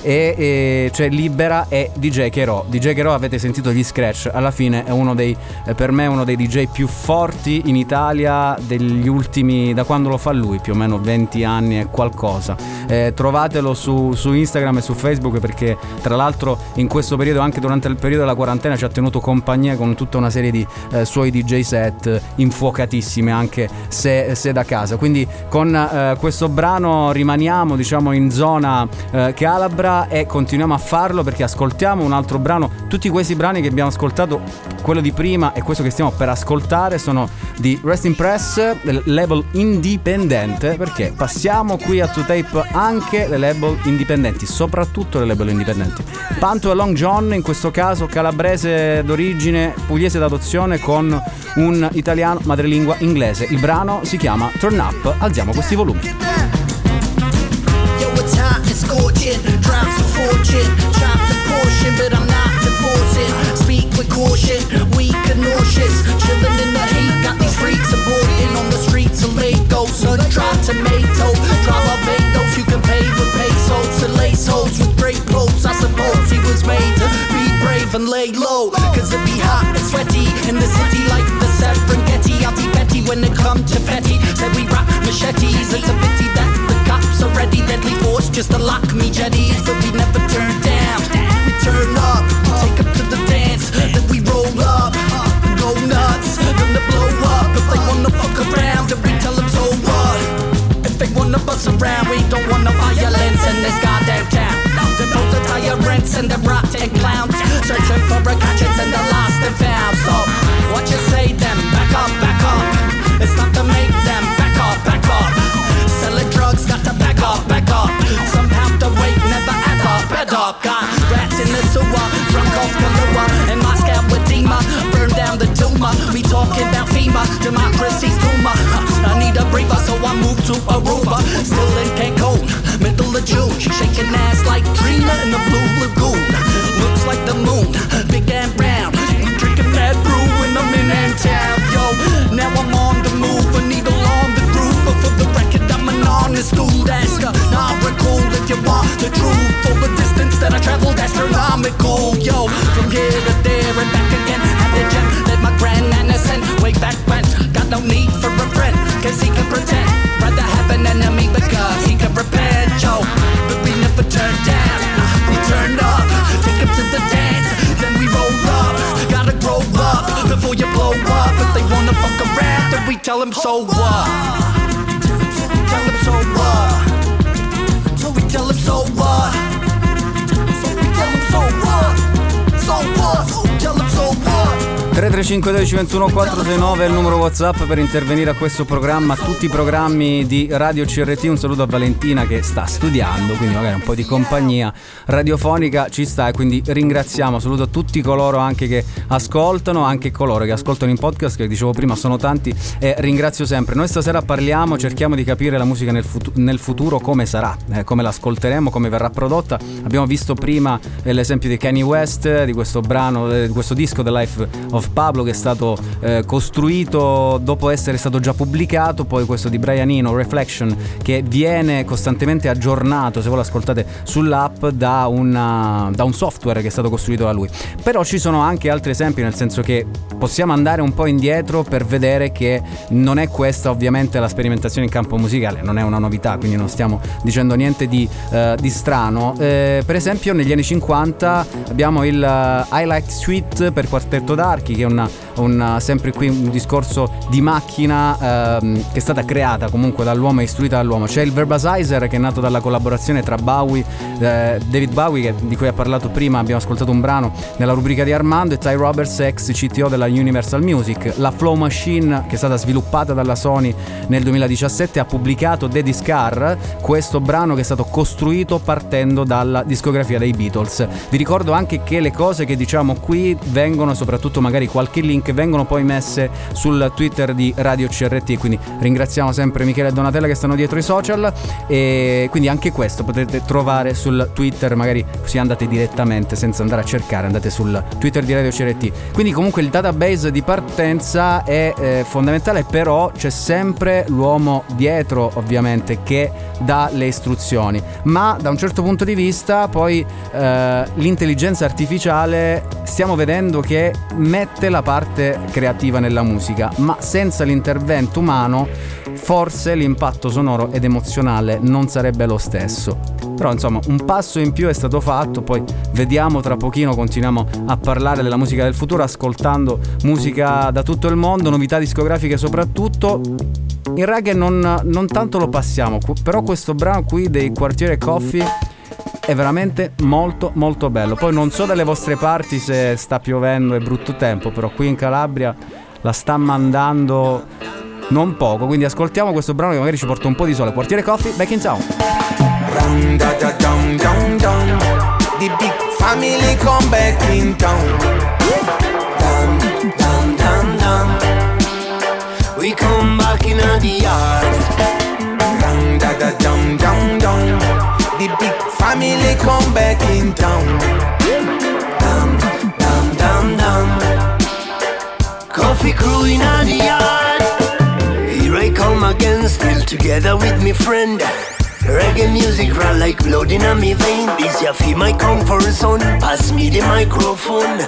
e, e cioè Libera e DJ Chero. DJ Chero avete sentito gli scratch, alla fine è uno dei per me uno dei DJ più forti in Italia degli ultimi da quando lo fa lui, più o meno 20 anni e qualcosa. Eh, trovatelo su, su, Instagram e su Facebook perché tra l'altro in questo periodo, anche durante il periodo della quarantena, ci ha tenuto compagnia con tutta una serie di eh, suoi DJ set infuocatissime anche se, se da casa. Quindi con eh, questo brano rimaniamo diciamo in zona eh, Calabra e continuiamo a farlo perché ascoltiamo un altro brano. Tutti questi brani che abbiamo ascoltato, quello di prima e questo che stiamo per ascoltare sono di Resting Press, label indipendente, perché passiamo qui a 2Tape anche le label indipendenti, soprattutto le label indipendenti. Panto e Long John, in questo caso calabrese d'origine, pugliese d'adozione con un italiano madrelingua inglese. Il brano si chiama Turn Up, alziamo questi volumi. City like the Serengeti. I'll be petty when it come to petty. Said we rock machetes, it's a pity that the cops are ready, deadly force just to lock me jetties, but we never turn down. We turn up, take up to the dance, then we roll up, go nuts, gonna blow up. If they wanna fuck around, then we tell them so what. If they wanna bust around, we don't wanna violence in this goddamn town. Depose the tyrants and the rotten clowns, Kahlua, and Moscow Dima. Burn down the Duma. We talking about FEMA, democracy's Duma. I need a breather, so I move to Aruba. Still in Cancun, middle of June. Shaking ass like Trina in the Blue Lagoon. Looks like the moon, big and round. Drinking mad brew when I'm in town, yo. Now I'm on want the truth. The distance that I traveled, astronomical, yo. From here to there and back again. Had the gem, let my grand nana send way back when. Got no need for a friend, cause he can pretend. Rather have an enemy because he can repent, yo. But we never turn down, we turn up. Take him to the dance, then we roll up. Gotta grow up before you blow up. If they wanna fuck around, then we tell them so what? Tell them so what? tell him so what? So tell him so what? So what? So what? 469 è il numero WhatsApp per intervenire a questo programma, a tutti i programmi di Radio CRT. Un saluto a Valentina che sta studiando, quindi magari un po' di compagnia radiofonica ci sta e quindi ringraziamo, saluto a tutti coloro anche che ascoltano, anche coloro che ascoltano in podcast, che dicevo prima sono tanti e ringrazio sempre. Noi stasera parliamo, cerchiamo di capire la musica nel, futu- nel futuro come sarà, eh, come l'ascolteremo, come verrà prodotta. Abbiamo visto prima eh, l'esempio di Kanye West, di questo brano, eh, di questo disco The Life of Pablo che è stato eh, costruito dopo essere stato già pubblicato, poi questo di Brian Eno, Reflection, che viene costantemente aggiornato, se voi lo ascoltate sull'app, da, una, da un software che è stato costruito da lui. Però ci sono anche altri esempi, nel senso che possiamo andare un po' indietro per vedere che non è questa ovviamente la sperimentazione in campo musicale, non è una novità, quindi non stiamo dicendo niente di, eh, di strano. Eh, per esempio negli anni 50 abbiamo il uh, I Like Sweet per quartetto d'archi, che è una, una, sempre qui un discorso di macchina ehm, che è stata creata comunque dall'uomo e istruita dall'uomo. C'è il Verbasizer che è nato dalla collaborazione tra Bowie, eh, David Bowie, che, di cui ha parlato prima, abbiamo ascoltato un brano nella rubrica di Armando, e Ty Roberts, ex CTO della Universal Music. La Flow Machine, che è stata sviluppata dalla Sony nel 2017, ha pubblicato Daddy's Car, questo brano che è stato costruito partendo dalla discografia dei Beatles. Vi ricordo anche che le cose che diciamo qui vengono, soprattutto magari qualche link, vengono poi messe sul Twitter di Radio CRT, quindi ringraziamo sempre Michele e Donatella che stanno dietro i social. E quindi anche questo potete trovare sul Twitter, magari così andate direttamente senza andare a cercare, andate sul Twitter di Radio CRT. Quindi comunque il database di partenza è eh, fondamentale, però c'è sempre l'uomo dietro ovviamente che dà le istruzioni, ma da un certo punto di vista poi eh, l'intelligenza artificiale stiamo vedendo che mette la parte creativa nella musica, ma senza l'intervento umano forse l'impatto sonoro ed emozionale non sarebbe lo stesso. Però insomma un passo in più è stato fatto, poi vediamo tra pochino, continuiamo a parlare della musica del futuro ascoltando musica da tutto il mondo, novità discografiche soprattutto. Il reggae non, non tanto lo passiamo, però questo brano qui dei Quartiere Coffee è veramente molto molto bello. Poi non so dalle vostre parti se sta piovendo e brutto tempo, però qui in Calabria la sta mandando non poco, quindi ascoltiamo questo brano che magari ci porta un po' di sole. Quartiere Coffee, back in town. The big family come back in town. Dum dum dum dum. We come back in the yard. Ram da da dum dum dum. The big family come back in town. Dum dum dum dum. Coffee crew in the yard. Here I come again, still together with me friend. Reggae music run like blood in a me vein. This ya feel my comfort zone. Pass me the microphone.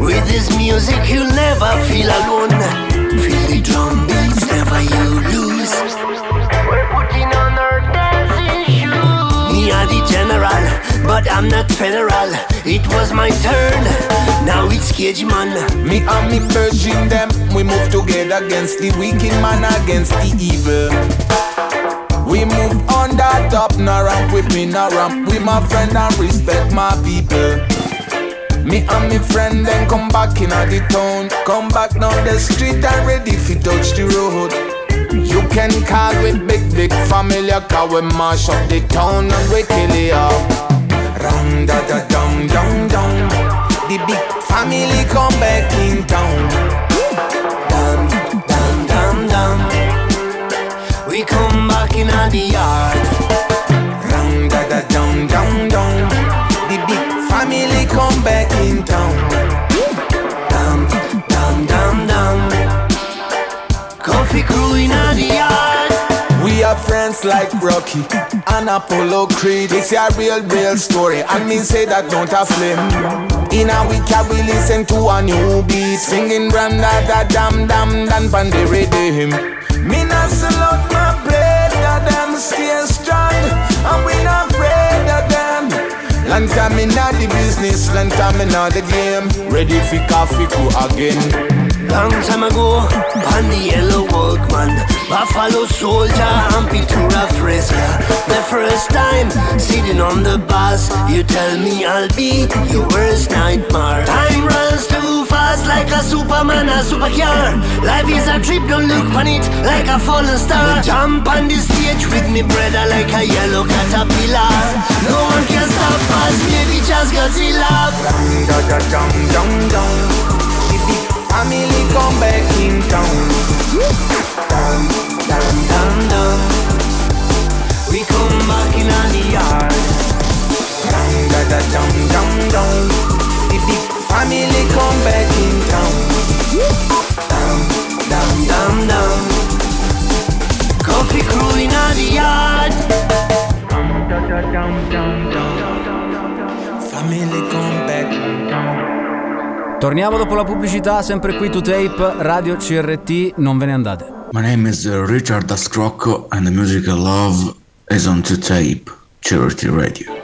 With this music, you'll never feel alone. Feel the drum beats, never you lose. We're putting on The general, but I'm not federal. It was my turn. Now it's Cage Man. Me and me virgin them, we move together against the wicked man, against the evil. We move on that top, no ramp with me, no ramp with my friend and respect my people. Me and me friend then come back in the town, come back down the street and ready fi touch the road. You can call with big big familiar, cause we mash up the town and we kill it up. Ram da da dum dum dum. The big family come back in town. Dum dum dum dum. We come back in the yard. Ram da da dum dum dum. The big family come back in town. Are friends like Rocky and Apollo Creed. It's a real, real story, and me say that don't a flim. In a week, I will listen to a new beat, singing Branda da dam dam dan pan the rhythm. Me not salute my brother, them stay strong, and we not afraid of them. Long time in the business, long time in the game. Ready for coffee crew again. Long time ago, on the yellow Walkman, Buffalo soldier, and Pintura Fresca. The first time sitting on the bus, you tell me I'll be your worst nightmare. Time runs too fast like a superman, a supercar. Life is a trip, don't look on it like a fallen star. Jump on the stage with me brother like a yellow caterpillar. No one can stop us, maybe just Godzilla. Da da dum dum dum. The big family come back in town. Dum dum dum dum. We come back in on the yard. Dum da da dum dum dum. The big family come back in town. Dum dum dum dum. Coffee crew in on the yard. Dum da da dum dum dum. Family come back in town. Torniamo dopo la pubblicità, sempre qui to tape, Radio CRT, non ve ne andate. My name is uh, Richard Ascrocco and the music I love is on to tape, Charity Radio.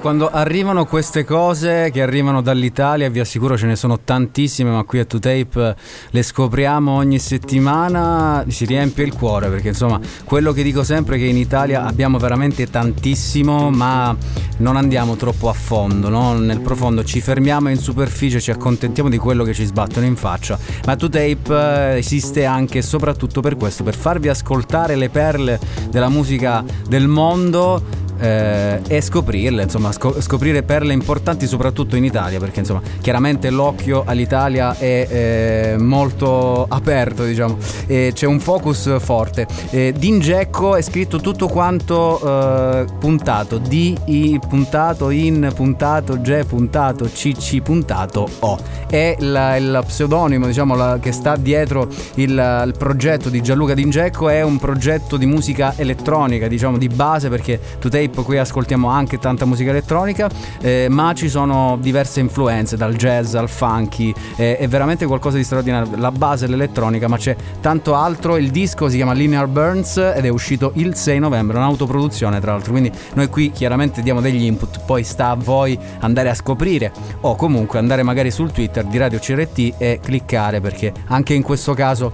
Quando arrivano queste cose che arrivano dall'Italia, vi assicuro ce ne sono tantissime, ma qui a 2Tape le scopriamo ogni settimana, si riempie il cuore perché insomma quello che dico sempre è che in Italia abbiamo veramente tantissimo, ma non andiamo troppo a fondo, no? nel profondo, ci fermiamo in superficie, ci accontentiamo di quello che ci sbattono in faccia, ma 2Tape esiste anche e soprattutto per questo, per farvi ascoltare le perle della musica del mondo eh, e scoprirle, insomma, sco- scoprire perle importanti soprattutto in Italia, perché insomma, chiaramente l'occhio all'Italia è eh, molto aperto, diciamo, e c'è un focus forte. Eh, D'Ingecco è scritto tutto quanto eh, puntato, D, I puntato, in puntato, G puntato, CC puntato, O. È la- il pseudonimo, diciamo, la- che sta dietro il, il progetto di Gianluca D'Ingecco, è un progetto di musica elettronica, diciamo, di base, perché Today qui ascoltiamo anche tanta musica elettronica, eh, ma ci sono diverse influenze, dal jazz al funky, eh, è veramente qualcosa di straordinario. La base è l'elettronica, ma c'è tanto altro. Il disco si chiama Linear Burns ed è uscito il 6 novembre, un'autoproduzione tra l'altro. Quindi noi qui chiaramente diamo degli input, poi sta a voi andare a scoprire o comunque andare magari sul Twitter di Radio CRT e cliccare perché anche in questo caso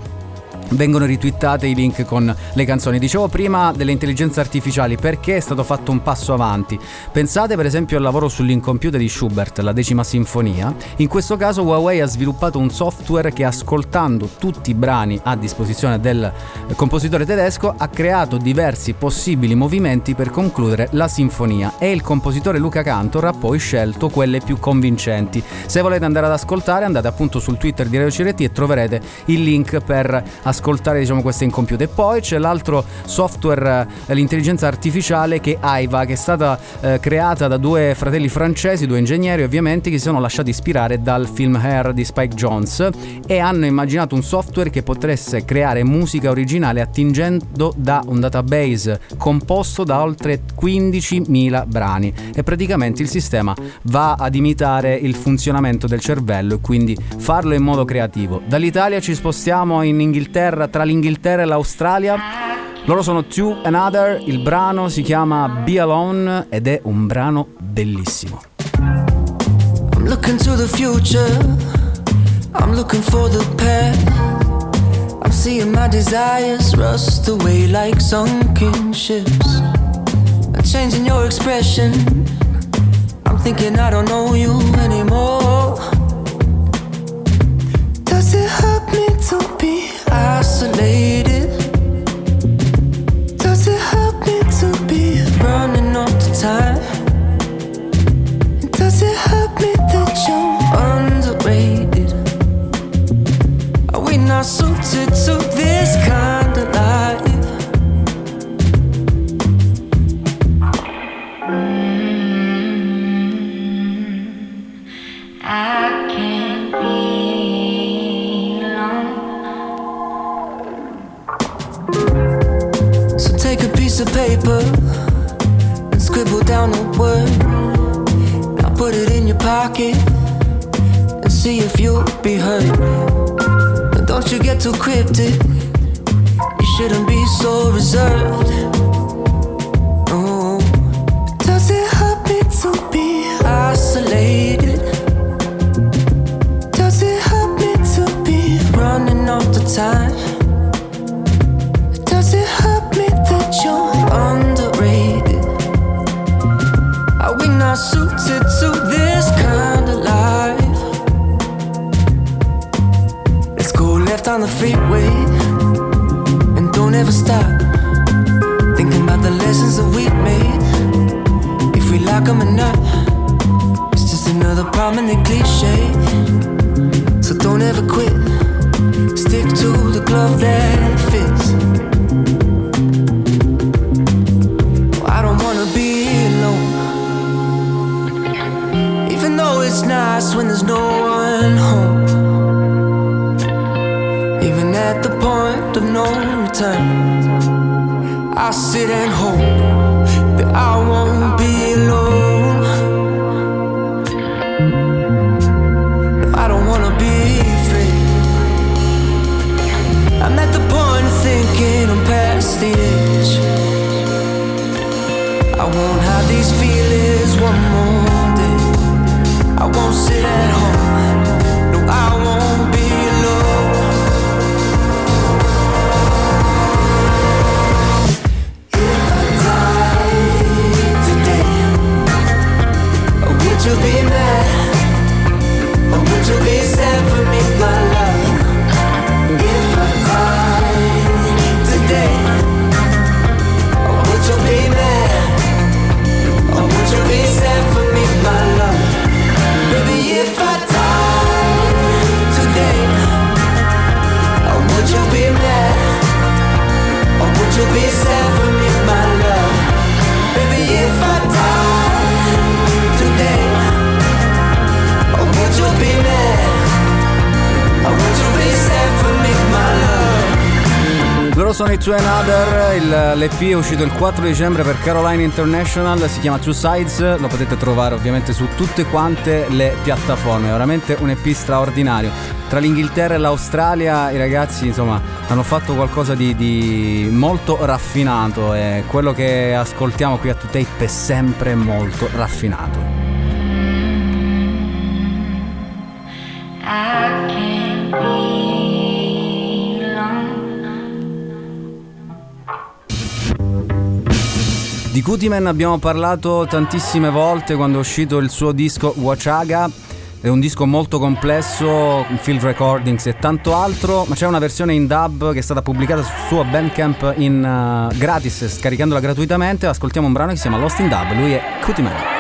vengono ritwittate i link con le canzoni. Dicevo prima delle intelligenze artificiali perché è stato fatto un passo avanti. Pensate per esempio al lavoro sull'incompiuta di Schubert, la decima sinfonia. In questo caso Huawei ha sviluppato un software che ascoltando tutti i brani a disposizione del compositore tedesco ha creato diversi possibili movimenti per concludere la sinfonia e il compositore Luca Cantor ha poi scelto quelle più convincenti. Se volete andare ad ascoltare andate appunto sul Twitter di Radio CRT e troverete il link per ascoltare diciamo, queste incompiute. E poi c'è l'altro software, eh, l'intelligenza artificiale che è AIVA, che è stata eh, creata da due fratelli francesi, due ingegneri ovviamente, che si sono lasciati ispirare dal film Hair di Spike Jones e hanno immaginato un software che potesse creare musica originale attingendo da un database composto da oltre 15.000 brani e praticamente il sistema va ad imitare il funzionamento del cervello e quindi farlo in modo creativo. Dall'Italia ci spostiamo in Inghilterra, tra l'Inghilterra e l'Australia. Loro sono Two Another, il brano si chiama Be Alone ed è un brano bellissimo. I'm looking to the future. I'm looking for the past. I'm seeing my desires rust away like sunken ships. I'm changing your expression. I'm thinking I don't know you anymore. Does it hurt me to be isolated? Does it hurt me to be running all the time? Does it hurt me that you're underrated? Are we not suited to this kind of life? Piece of paper and scribble down a word. Now put it in your pocket and see if you'll be heard. But don't you get too cryptic. You shouldn't be so reserved. Oh, does it hurt me to be isolated? Does it hurt me to be running all the time? So don't ever quit. Stick to the glove that fits. It's nice when there's no one home. Even at the point of no return, I sit and hope that I won't be alone. Two Another, il- l'EP è uscito il 4 dicembre per Caroline International, si chiama Two Sides, lo potete trovare ovviamente su tutte quante le piattaforme, è veramente un EP straordinario. Tra l'Inghilterra e l'Australia i ragazzi insomma hanno fatto qualcosa di, di molto raffinato e quello che ascoltiamo qui a Two è sempre molto raffinato. Di Kutiman abbiamo parlato tantissime volte quando è uscito il suo disco Wachaga. È un disco molto complesso, field recordings e tanto altro, ma c'è una versione in dub che è stata pubblicata sul suo Bandcamp in eh, gratis, scaricandola gratuitamente. Ascoltiamo un brano che si chiama Lost in Dub, lui è Kutiman.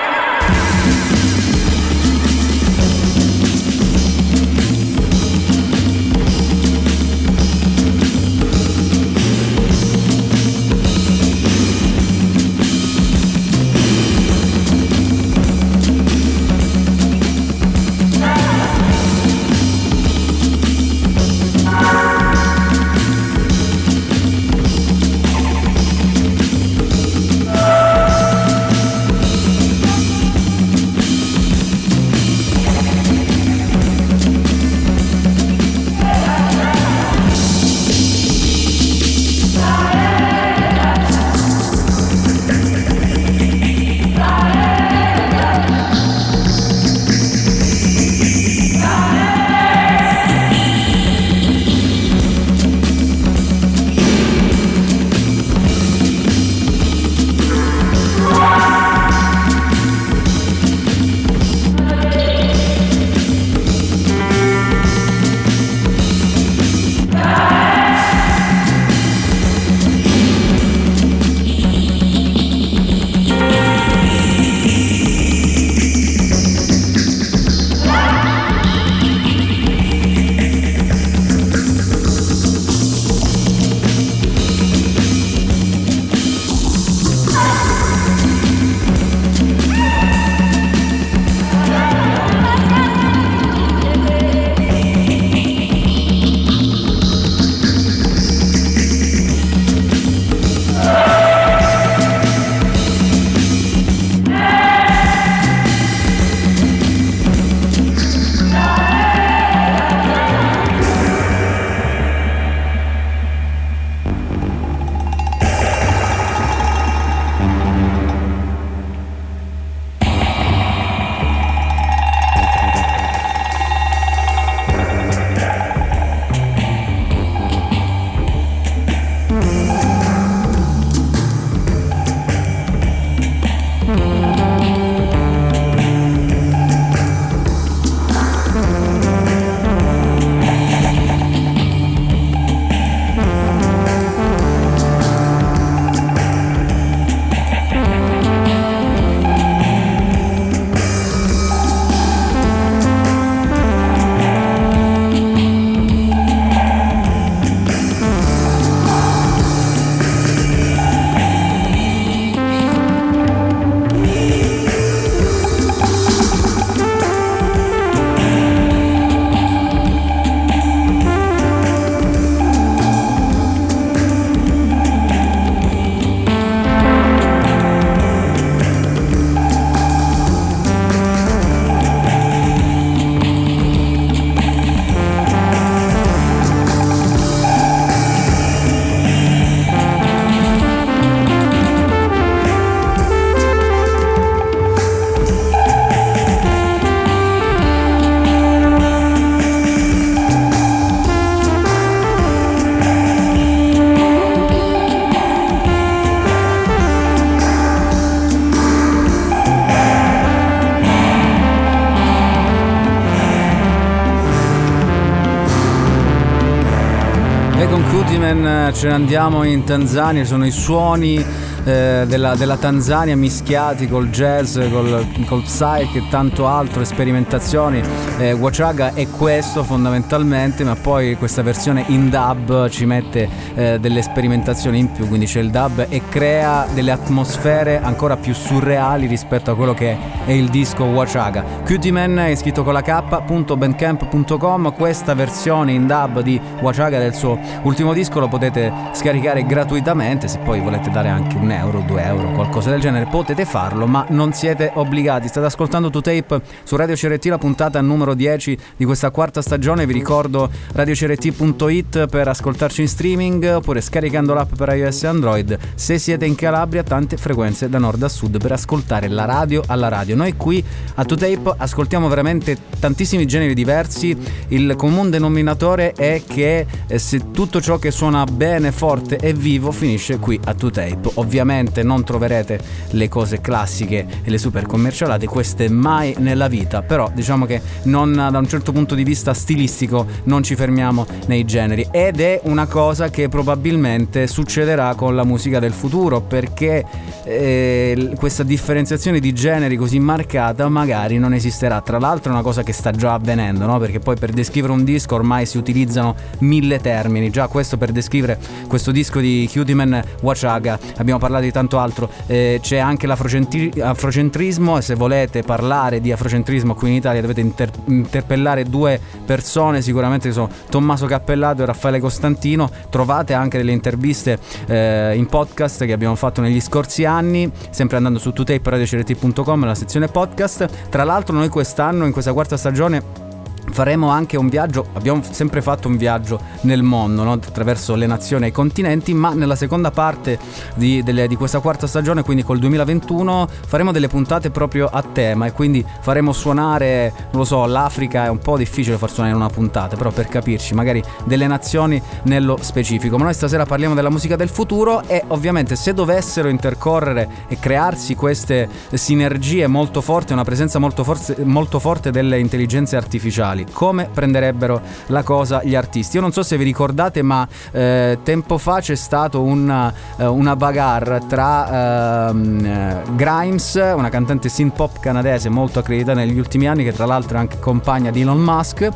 Ce ne andiamo in Tanzania, sono i suoni eh, della, della Tanzania mischiati col jazz, col, col psych e tanto altro, sperimentazioni. Eh, Wachaga è questo fondamentalmente, ma poi questa versione in dub ci mette eh, delle sperimentazioni in più, quindi c'è il dub e crea delle atmosfere ancora più surreali rispetto a quello che è il disco Wachaga. Cutie Man è scritto con la k.bandcamp.com, questa versione in dub di Wachaga del suo ultimo disco lo potete scaricare gratuitamente, se poi volete dare anche un euro, due euro, qualcosa del genere potete farlo, ma non siete obbligati. State ascoltando 2Tape su Radio CRT, la puntata numero 10 di questa quarta stagione, vi ricordo radiocrt.it per ascoltarci in streaming oppure scaricando l'app per iOS e Android. Se siete in Calabria, tante frequenze da nord a sud per ascoltare la radio alla radio. Noi qui a 2Tape ascoltiamo veramente tantissimi generi diversi, il comune denominatore è che eh, se tutto ciò che suona bene, forte e vivo finisce qui a 2Tape. Ovviamente non troverete le cose classiche e le super commercialate, queste mai nella vita, però diciamo che non, da un certo punto di vista stilistico non ci fermiamo nei generi ed è una cosa che probabilmente succederà con la musica del futuro perché eh, questa differenziazione di generi così marcata magari non esisterà. Tra l'altro è una cosa che sta già avvenendo, no? perché poi per descrivere un disco ormai si utilizzano mille termini, già questo per descrivere questo disco di Cutie Wachaga, abbiamo parlato di tanto altro, eh, c'è anche l'afrocentri- afrocentrismo e se volete parlare di afrocentrismo qui in Italia dovete inter- interpellare due persone sicuramente sono Tommaso Cappellato e Raffaele Costantino, trovate anche delle interviste eh, in podcast che abbiamo fatto negli scorsi anni, sempre andando su tutaperadio.com nella sezione podcast, tra l'altro noi quest'anno in questa quarta stagione faremo anche un viaggio, abbiamo sempre fatto un viaggio nel mondo, no? attraverso le nazioni e i continenti, ma nella seconda parte di, delle, di, questa quarta stagione, quindi col 2021, faremo delle puntate proprio a tema e quindi faremo suonare, non lo so, l'Africa è un po' difficile far suonare in una puntata, però per capirci, magari delle nazioni nello specifico. Ma noi stasera parliamo della musica del futuro e ovviamente se dovessero intercorrere e crearsi queste sinergie molto forti, una presenza molto, forse, molto forte delle intelligenze artificiali, come prenderebbero la cosa gli artisti. Io non so se vi ricordate, ma eh, tempo fa c'è stato una, eh, una bagarre tra ehm, Grimes, una cantante synth pop canadese molto accreditata negli ultimi anni, che tra l'altro è anche compagna di Elon Musk,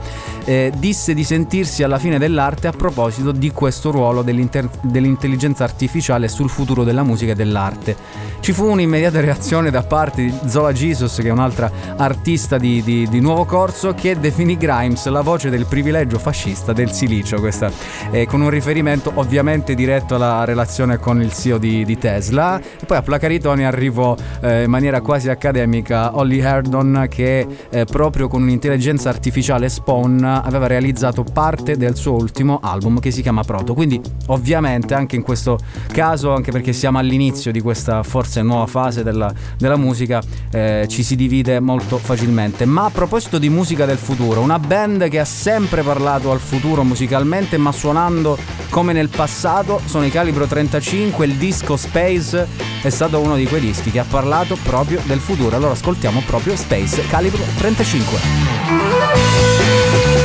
eh, disse di sentirsi alla fine dell'arte a proposito di questo ruolo dell'intelligenza artificiale sul futuro della musica e dell'arte. Ci fu un'immediata reazione da parte di Zola Jesus, che è un'altra artista di, di, di nuovo corso, che definì Grimes la voce del privilegio fascista del silicio, questa, eh, con un riferimento ovviamente diretto alla relazione con il CEO di, di Tesla. E poi a placare i toni arrivò eh, in maniera quasi accademica Holly Herdon che eh, proprio con un'intelligenza artificiale Spawn aveva realizzato parte del suo ultimo album che si chiama Proto. Quindi ovviamente anche in questo caso, anche perché siamo all'inizio di questa forse nuova fase della, della musica, eh, ci si divide molto facilmente. Ma a proposito di musica del futuro, una band che ha sempre parlato al futuro musicalmente, ma suonando come nel passato, sono i Calibro 35, il disco Space è stato uno di quei dischi che ha parlato proprio del futuro. Allora ascoltiamo proprio Space Calibro 35.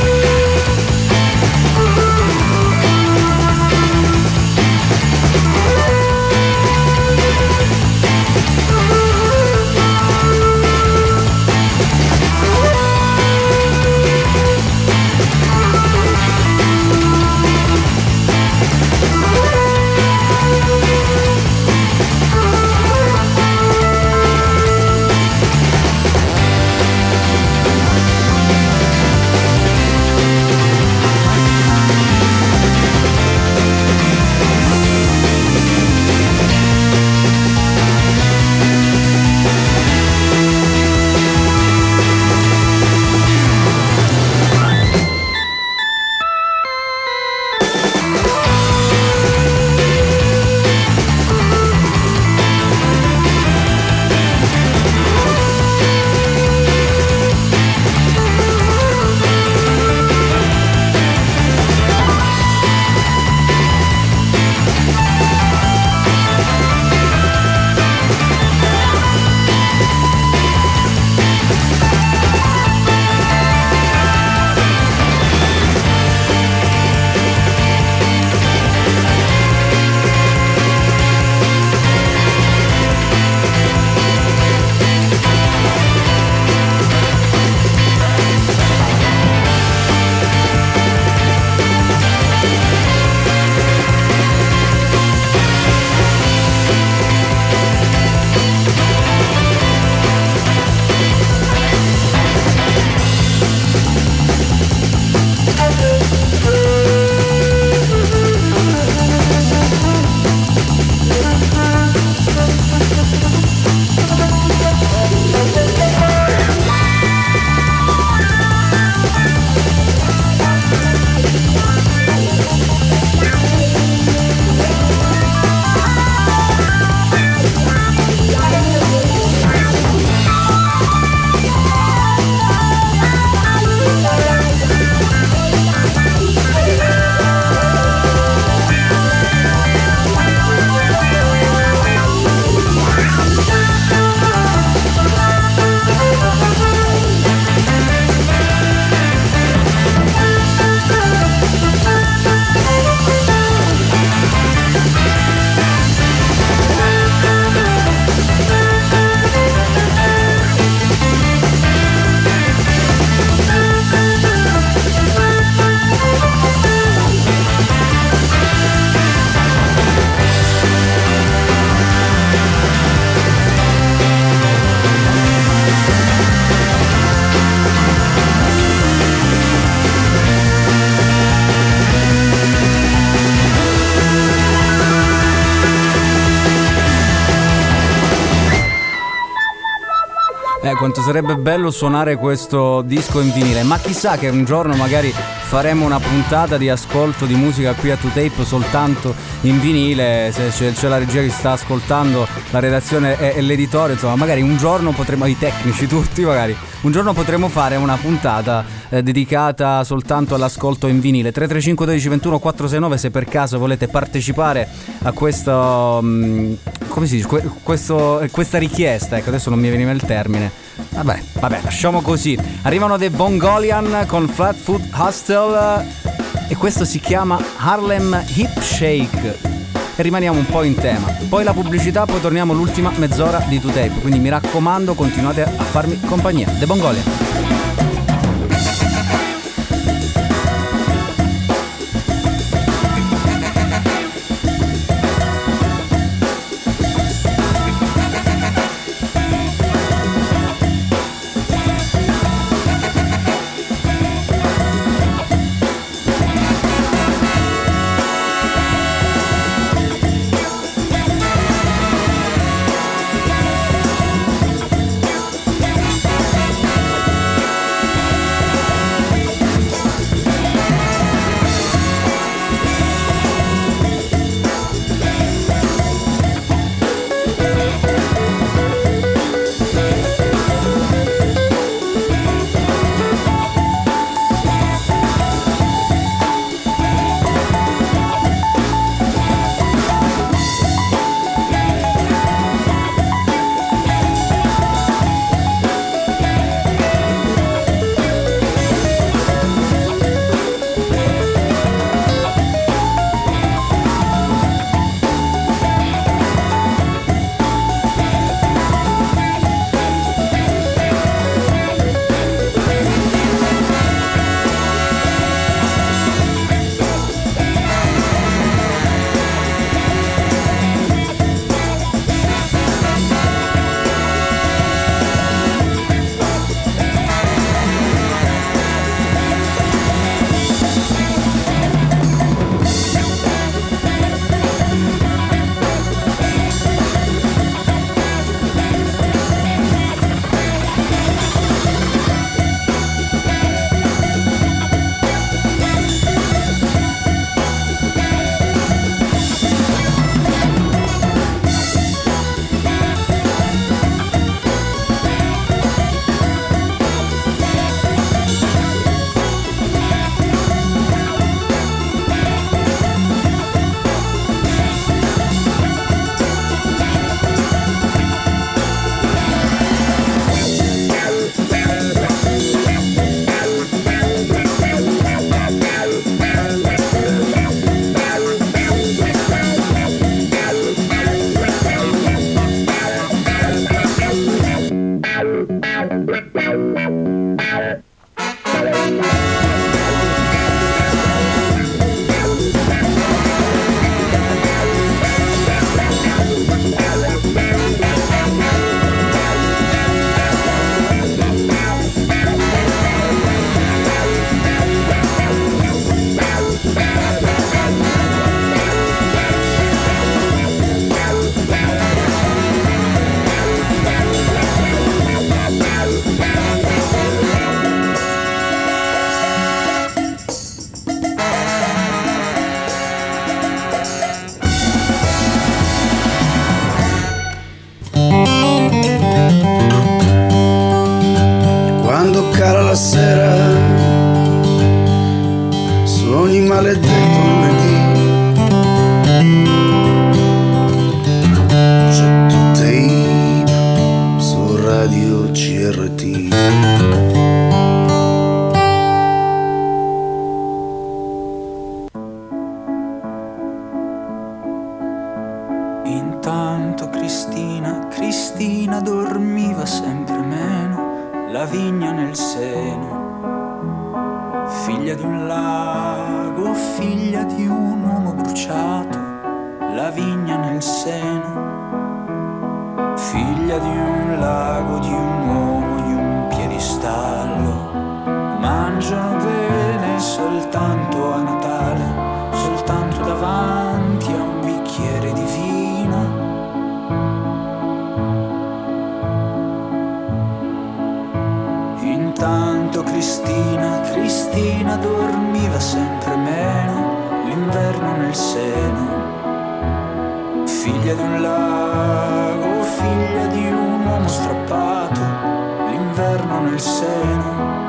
Quanto sarebbe bello suonare questo disco in vinile, ma chissà che un giorno magari faremo una puntata di ascolto di musica qui a 2Tape soltanto in vinile, se c'è, c'è la regia che sta ascoltando, la redazione e, e l'editore, insomma, magari un giorno potremo, i tecnici tutti magari, un giorno potremo fare una puntata eh, dedicata soltanto all'ascolto in vinile. 335 12 21 469 se per caso volete partecipare a questo, mm, come si dice, Que- questo- questa richiesta, ecco adesso non mi veniva il termine. Vabbè, vabbè, lasciamo così. Arrivano dei Bongolian con Flatfoot Hostel eh, e questo si chiama Harlem Hip Shake. E rimaniamo un po' in tema. Poi la pubblicità, poi torniamo l'ultima mezz'ora di 2Tape. Quindi mi raccomando, continuate a farmi compagnia. The Bongolian. Intanto Cristina, Cristina dormiva sempre meno, la vigna nel seno. Figlia di un lago, figlia di un uomo bruciato, la vigna nel seno. Figlia di un lago, di un uomo, di un piedistallo. Mangiano bene soltanto a dormiva sempre meno, l'inverno nel seno. Figlia di un lago, figlia di un uomo strappato, l'inverno nel seno.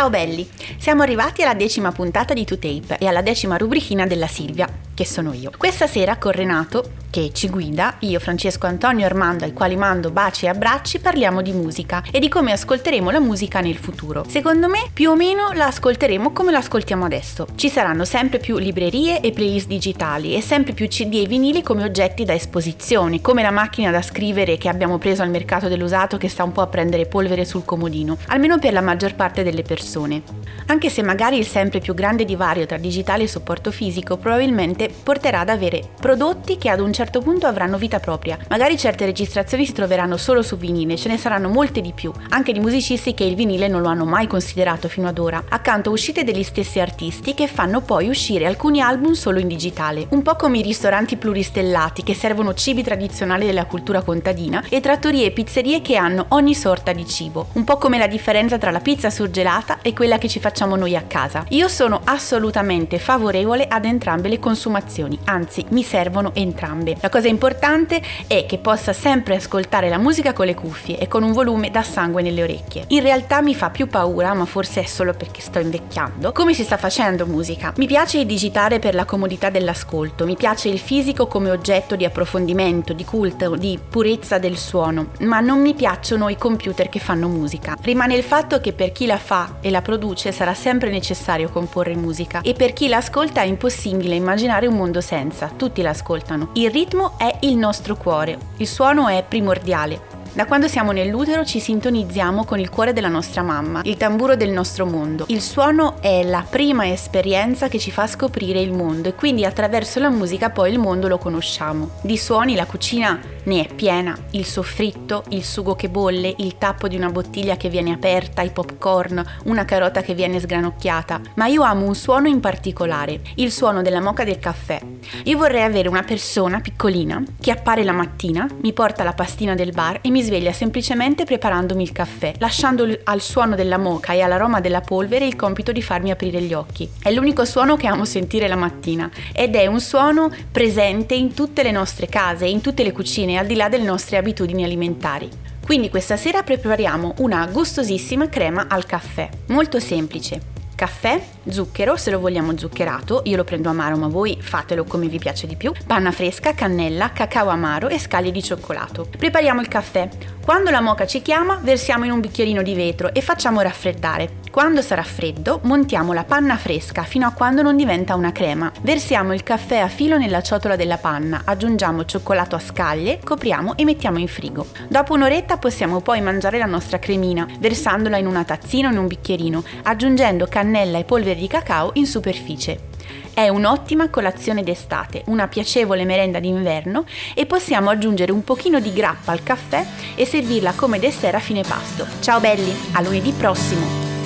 Ciao belli, siamo arrivati alla decima puntata di 2Tape e alla decima rubrichina della Silvia, che sono io. Questa sera con Renato, che ci guida, io Francesco Antonio Armando, ai quali mando baci e abbracci, parliamo di musica e di come ascolteremo la musica nel futuro. Secondo me più o meno la ascolteremo come la ascoltiamo adesso. Ci saranno sempre più librerie e playlist digitali e sempre più CD e vinili come oggetti da esposizione, come la macchina da scrivere che abbiamo preso al mercato dell'usato che sta un po' a prendere polvere sul comodino, almeno per la maggior parte delle persone. Anche se magari il sempre più grande divario tra digitale e supporto fisico probabilmente porterà ad avere prodotti che ad un certo punto avranno vita propria. Magari certe registrazioni si troveranno solo su vinile, ce ne saranno molte di più, anche di musicisti che il vinile non lo hanno mai considerato fino ad ora. Accanto a uscite degli stessi artisti che fanno poi uscire alcuni album solo in digitale. Un po' come i ristoranti pluristellati che servono cibi tradizionali della cultura contadina e trattorie e pizzerie che hanno ogni sorta di cibo. Un po' come la differenza tra la pizza surgelata e quella che ci facciamo noi a casa. Io sono assolutamente favorevole ad entrambe le consumazioni, anzi mi servono entrambe. La cosa importante è che possa sempre ascoltare la musica con le cuffie e con un volume da sangue nelle orecchie. In realtà mi fa più paura, ma forse è solo perché sto invecchiando, come si sta facendo musica. Mi piace il digitale per la comodità dell'ascolto, mi piace il fisico come oggetto di approfondimento, di culto, di purezza del suono, ma non mi piacciono i computer che fanno musica. Rimane il fatto che per chi la fa e la produce sarà sempre necessario comporre musica e per chi l'ascolta è impossibile immaginare un mondo senza, tutti l'ascoltano. Il ritmo è il nostro cuore, il suono è primordiale. Da quando siamo nell'utero ci sintonizziamo con il cuore della nostra mamma, il tamburo del nostro mondo. Il suono è la prima esperienza che ci fa scoprire il mondo e quindi attraverso la musica poi il mondo lo conosciamo. Di suoni la cucina ne è piena, il soffritto, il sugo che bolle, il tappo di una bottiglia che viene aperta, i popcorn, una carota che viene sgranocchiata, ma io amo un suono in particolare, il suono della moca del caffè. Io vorrei avere una persona piccolina che appare la mattina, mi porta la pastina del bar e mi sveglia semplicemente preparandomi il caffè, lasciando al suono della moca e all'aroma della polvere il compito di farmi aprire gli occhi. È l'unico suono che amo sentire la mattina ed è un suono presente in tutte le nostre case, in tutte le cucine, al di là delle nostre abitudini alimentari. Quindi questa sera prepariamo una gustosissima crema al caffè, molto semplice. Caffè, zucchero, se lo vogliamo zuccherato, io lo prendo amaro, ma voi fatelo come vi piace di più. Panna fresca, cannella, cacao amaro e scaglie di cioccolato. Prepariamo il caffè. Quando la moca ci chiama, versiamo in un bicchierino di vetro e facciamo raffreddare. Quando sarà freddo, montiamo la panna fresca fino a quando non diventa una crema. Versiamo il caffè a filo nella ciotola della panna, aggiungiamo cioccolato a scaglie, copriamo e mettiamo in frigo. Dopo un'oretta possiamo poi mangiare la nostra cremina, versandola in una tazzina o in un bicchierino, aggiungendo cannella e polvere di cacao in superficie. È un'ottima colazione d'estate, una piacevole merenda d'inverno e possiamo aggiungere un pochino di grappa al caffè e servirla come dessert a fine pasto. Ciao belli, a lunedì prossimo!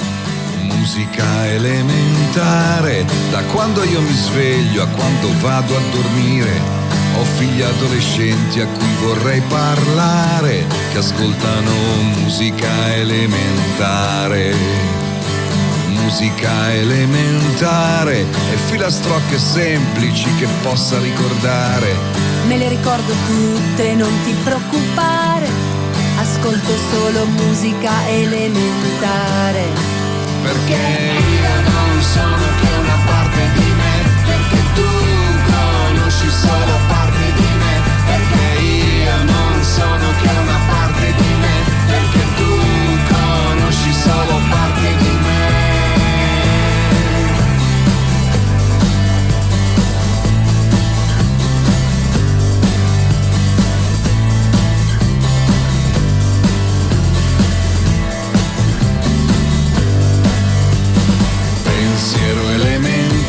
Musica elementare, da quando io mi sveglio a quando vado a dormire. Ho figli adolescenti a cui vorrei parlare, che ascoltano musica elementare. Musica elementare e filastrocche semplici che possa ricordare. Me le ricordo tutte, non ti preoccupare. Ascolto solo musica elementare perché io non sono che una parte di me, perché tu conosci solo parte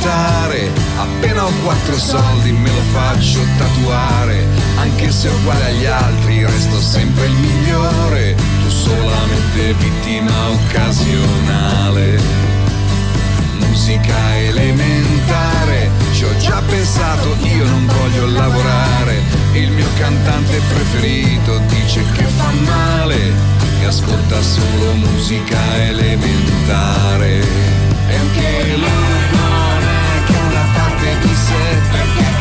elementare. Appena ho quattro soldi me lo faccio tatuare. Anche se uguale agli altri resto sempre il migliore. Tu solamente vittima occasionale. Musica elementare, ci ho già pensato, io non voglio lavorare. Il mio cantante preferito dice che fa male e ascolta solo musica elementare. E anche lui che una parte di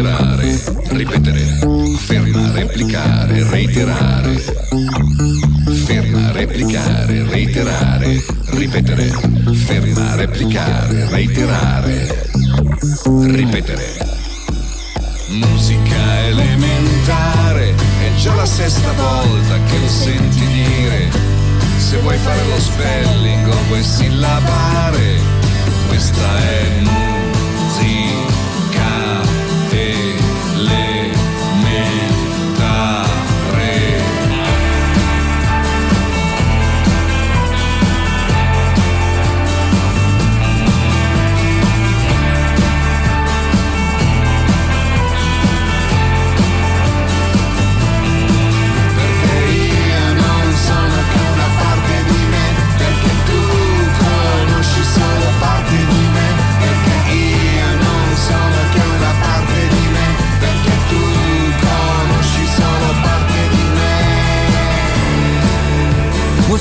reiterare, ripetere, ferma, replicare, reiterare. Ferma, replicare, reiterare, ripetere, ferma, replicare, reiterare, ripetere. Musica elementare è già la sesta volta che lo senti dire. Se vuoi fare lo spelling o vuoi sillabare, questa è musica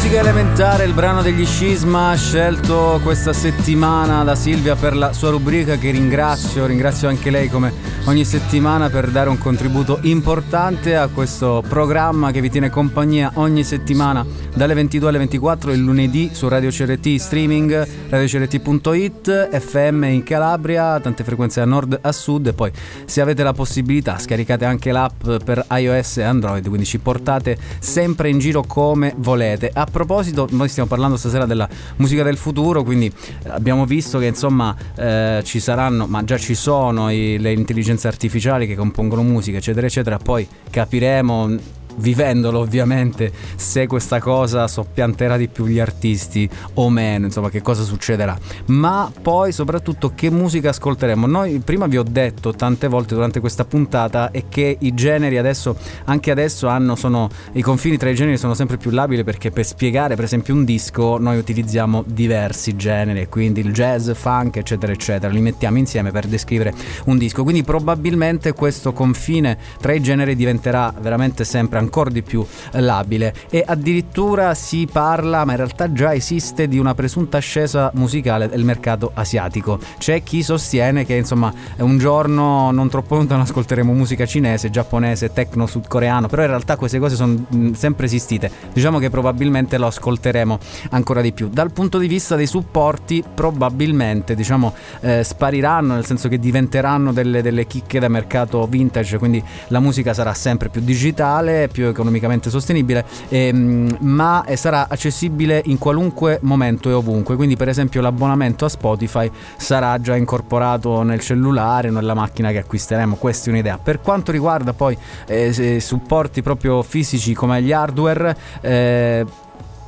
Musica elementare, il brano degli Scisma scelto questa settimana da Silvia per la sua rubrica che ringrazio, ringrazio anche lei come ogni settimana per dare un contributo importante a questo programma che vi tiene compagnia ogni settimana dalle 22 alle 24 il lunedì su Radio CRT streaming, radiocrt.it, FM in Calabria, tante frequenze da nord a sud e poi se avete la possibilità scaricate anche l'app per iOS e Android, quindi ci portate sempre in giro come volete. A proposito, noi stiamo parlando stasera della musica del futuro, quindi abbiamo visto che insomma eh, ci saranno, ma già ci sono i- le intelligenze artificiali che compongono musica, eccetera, eccetera, poi capiremo vivendolo ovviamente se questa cosa soppianterà di più gli artisti o meno, insomma che cosa succederà. Ma poi soprattutto che musica ascolteremo. Noi prima vi ho detto tante volte durante questa puntata è che i generi adesso, anche adesso hanno, sono, i confini tra i generi sono sempre più labili perché per spiegare per esempio un disco noi utilizziamo diversi generi, quindi il jazz, funk eccetera eccetera, li mettiamo insieme per descrivere un disco. Quindi probabilmente questo confine tra i generi diventerà veramente sempre ancora di più labile e addirittura si parla, ma in realtà già esiste, di una presunta ascesa musicale del mercato asiatico. C'è chi sostiene che insomma un giorno non troppo lontano ascolteremo musica cinese, giapponese, tecno sudcoreano, però in realtà queste cose sono sempre esistite. Diciamo che probabilmente lo ascolteremo ancora di più. Dal punto di vista dei supporti, probabilmente diciamo eh, spariranno, nel senso che diventeranno delle, delle chicche da mercato vintage, quindi la musica sarà sempre più digitale, più economicamente sostenibile, ehm, ma eh, sarà accessibile in qualunque momento e ovunque. Quindi, per esempio, l'abbonamento a Spotify sarà già incorporato nel cellulare, nella macchina che acquisteremo. Questa è un'idea. Per quanto riguarda poi eh, supporti proprio fisici come gli hardware, eh,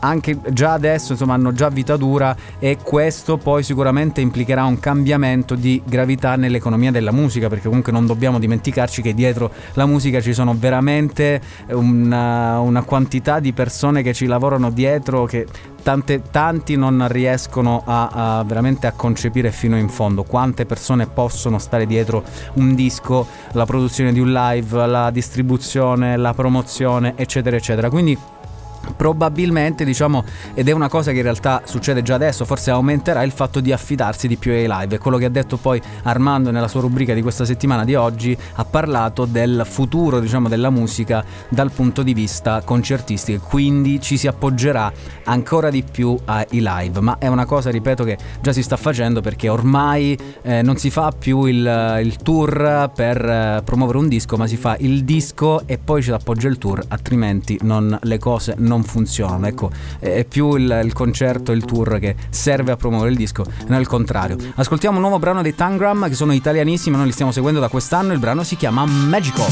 anche già adesso insomma hanno già vita dura e questo poi sicuramente implicherà un cambiamento di gravità nell'economia della musica perché comunque non dobbiamo dimenticarci che dietro la musica ci sono veramente una, una quantità di persone che ci lavorano dietro che tante, tanti non riescono a, a veramente a concepire fino in fondo. Quante persone possono stare dietro un disco, la produzione di un live, la distribuzione, la promozione eccetera eccetera. Quindi probabilmente diciamo ed è una cosa che in realtà succede già adesso forse aumenterà il fatto di affidarsi di più ai live. Quello che ha detto poi Armando nella sua rubrica di questa settimana di oggi ha parlato del futuro diciamo della musica dal punto di vista concertistico. Quindi ci si appoggerà ancora di più ai live. Ma è una cosa ripeto che già si sta facendo perché ormai eh, non si fa più il, il tour per eh, promuovere un disco ma si fa il disco e poi ci si appoggia il tour altrimenti non, le cose non funzionano. Ecco è più il, il concerto il tour che serve a promuovere il disco non il contrario. Ascoltiamo un nuovo brano dei Tangram che sono italianissimi noi li stiamo seguendo da quest'anno. Il brano si chiama Magical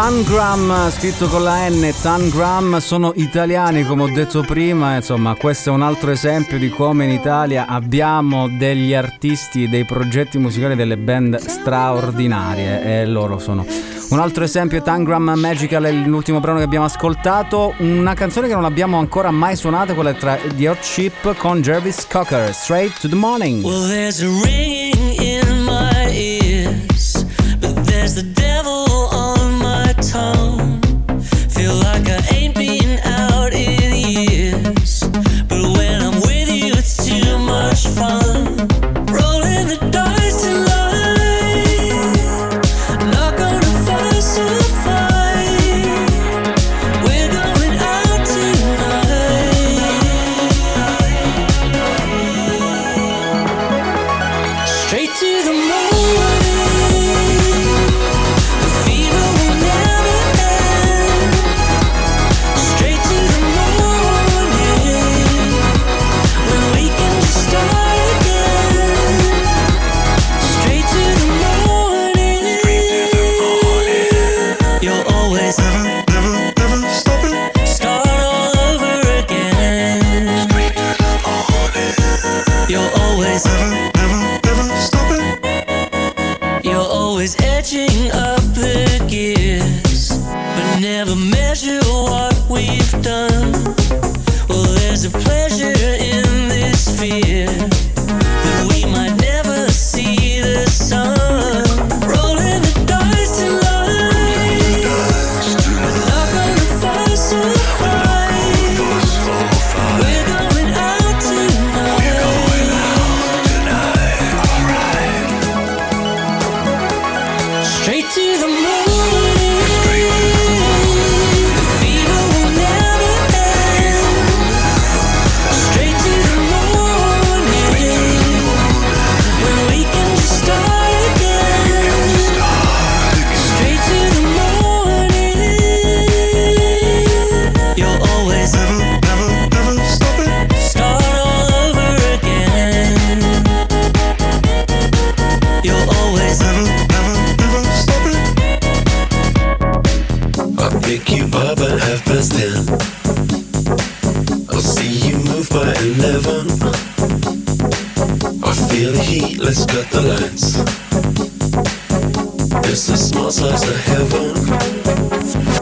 Tangram, scritto con la N, Tangram, sono italiani come ho detto prima, insomma questo è un altro esempio di come in Italia abbiamo degli artisti, dei progetti musicali, delle band straordinarie e loro sono. Un altro esempio è Tangram Magical, è l'ultimo brano che abbiamo ascoltato, una canzone che non abbiamo ancora mai suonato, quella tra The Hot Chip con Jervis Cocker, Straight to the Morning. Well, there's a ringing in my ears, but there's the devil by eleven. I feel the heat, let's cut the lights. It's a small slice of heaven.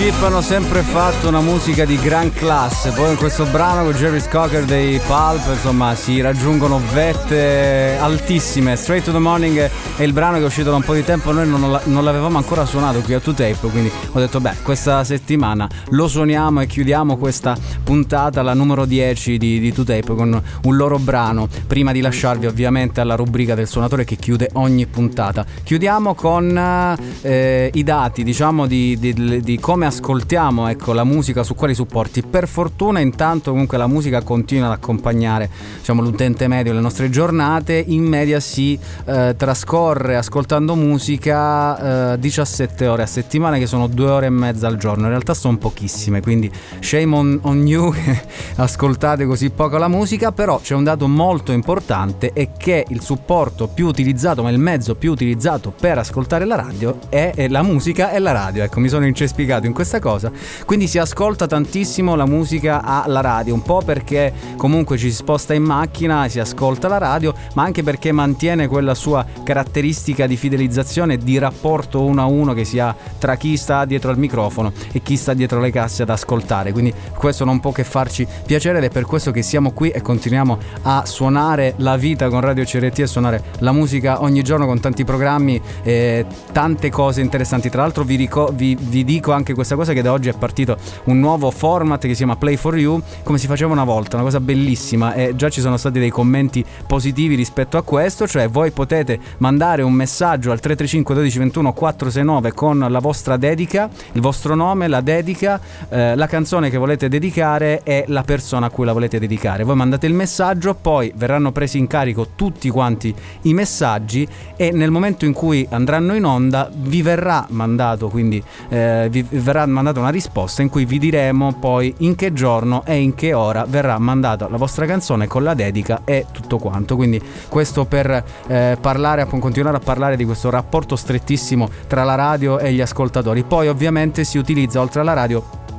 Chip hanno sempre fatto una musica di gran classe. Poi in questo brano con Jerry Cocker dei Pulp, insomma, si raggiungono vette altissime. Straight to the Morning è il brano che è uscito da un po' di tempo. Noi non, non l'avevamo ancora suonato qui a 2Tape, quindi ho detto, beh, questa settimana lo suoniamo e chiudiamo questa puntata, la numero 10 di, di 2Tape, con un loro brano. Prima di lasciarvi ovviamente alla rubrica del suonatore che chiude ogni puntata. Chiudiamo con eh, i dati, diciamo, di, di- di come ascoltiamo ecco, la musica su quali supporti. Per fortuna intanto comunque la musica continua ad accompagnare diciamo, l'utente medio le nostre giornate. In media si eh, trascorre ascoltando musica eh, 17 ore a settimana che sono due ore e mezza al giorno. In realtà sono pochissime, quindi shame on, on you che ascoltate così poco la musica, però c'è un dato molto importante è che il supporto più utilizzato, ma il mezzo più utilizzato per ascoltare la radio è, è la musica e la radio. Ecco, mi sono incespicato in questa cosa. Quindi si ascolta tantissimo la musica alla radio, un po' perché comunque ci si sposta in macchina, si ascolta la radio, ma anche perché mantiene quella sua caratteristica di fidelizzazione, di rapporto uno a uno che si ha tra chi sta dietro al microfono e chi sta dietro le casse ad ascoltare. Quindi questo non può che farci piacere ed è per questo che siamo qui e continuiamo a suonare la vita con Radio CRT e suonare la musica ogni giorno con tanti programmi e tante cose interessanti. Tra l'altro vi, rico- vi- vi dico anche questa cosa che da oggi è partito un nuovo format che si chiama Play for You, come si faceva una volta, una cosa bellissima e già ci sono stati dei commenti positivi rispetto a questo, cioè voi potete mandare un messaggio al 335 12 21 469 con la vostra dedica, il vostro nome, la dedica, eh, la canzone che volete dedicare e la persona a cui la volete dedicare. Voi mandate il messaggio, poi verranno presi in carico tutti quanti i messaggi e nel momento in cui andranno in onda vi verrà mandato quindi eh, vi verrà mandata una risposta in cui vi diremo poi in che giorno e in che ora verrà mandata la vostra canzone con la dedica e tutto quanto. Quindi questo per eh, parlare, continuare a parlare di questo rapporto strettissimo tra la radio e gli ascoltatori. Poi ovviamente si utilizza oltre alla radio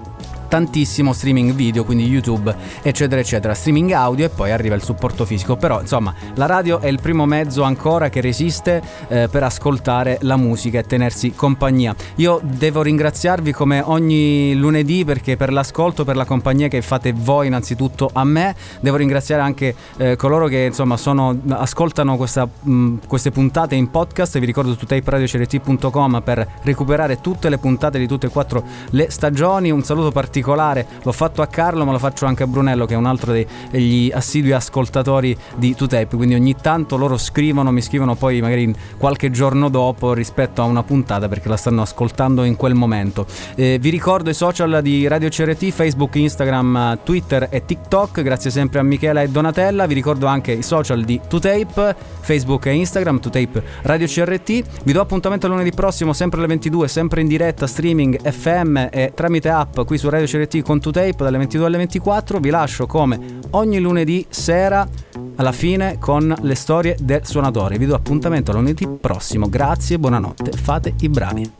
tantissimo streaming video, quindi YouTube, eccetera, eccetera, streaming audio e poi arriva il supporto fisico. Però, insomma, la radio è il primo mezzo ancora che resiste eh, per ascoltare la musica e tenersi compagnia. Io devo ringraziarvi come ogni lunedì perché per l'ascolto, per la compagnia che fate voi innanzitutto a me, devo ringraziare anche eh, coloro che insomma sono, ascoltano questa, mh, queste puntate in podcast. Vi ricordo su taperadioCRT.com per recuperare tutte le puntate di tutte e quattro le stagioni. Un saluto particolare particolare. L'ho fatto a Carlo ma lo faccio anche a Brunello che è un altro degli assidui ascoltatori di 2Tape quindi ogni tanto loro scrivono mi scrivono poi magari qualche giorno dopo rispetto a una puntata perché la stanno ascoltando in quel momento. Eh, vi ricordo i social di Radio CRT Facebook, Instagram, Twitter e TikTok. Grazie sempre a Michela e Donatella. Vi ricordo anche i social di 2Tape Facebook e Instagram 2Tape Radio CRT vi do appuntamento lunedì prossimo sempre alle 22 sempre in diretta streaming FM e tramite app qui su Radio CRT con 2Tape dalle 22 alle 24. Vi lascio come ogni lunedì sera alla fine con le storie del suonatore. Vi do appuntamento lunedì prossimo. Grazie, buonanotte, fate i bravi.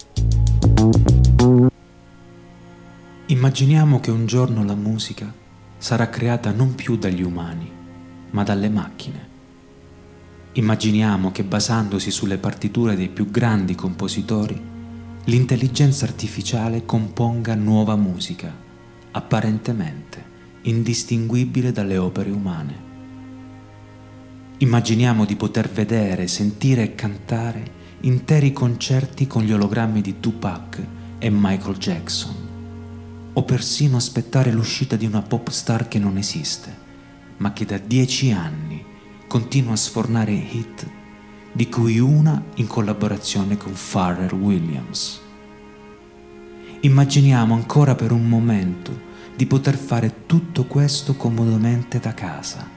Immaginiamo che un giorno la musica sarà creata non più dagli umani, ma dalle macchine. Immaginiamo che basandosi sulle partiture dei più grandi compositori, l'intelligenza artificiale componga nuova musica, apparentemente indistinguibile dalle opere umane. Immaginiamo di poter vedere, sentire e cantare interi concerti con gli ologrammi di Tupac e Michael Jackson, o persino aspettare l'uscita di una pop star che non esiste, ma che da dieci anni continua a sfornare hit di cui una in collaborazione con Pharrell Williams. Immaginiamo ancora per un momento di poter fare tutto questo comodamente da casa,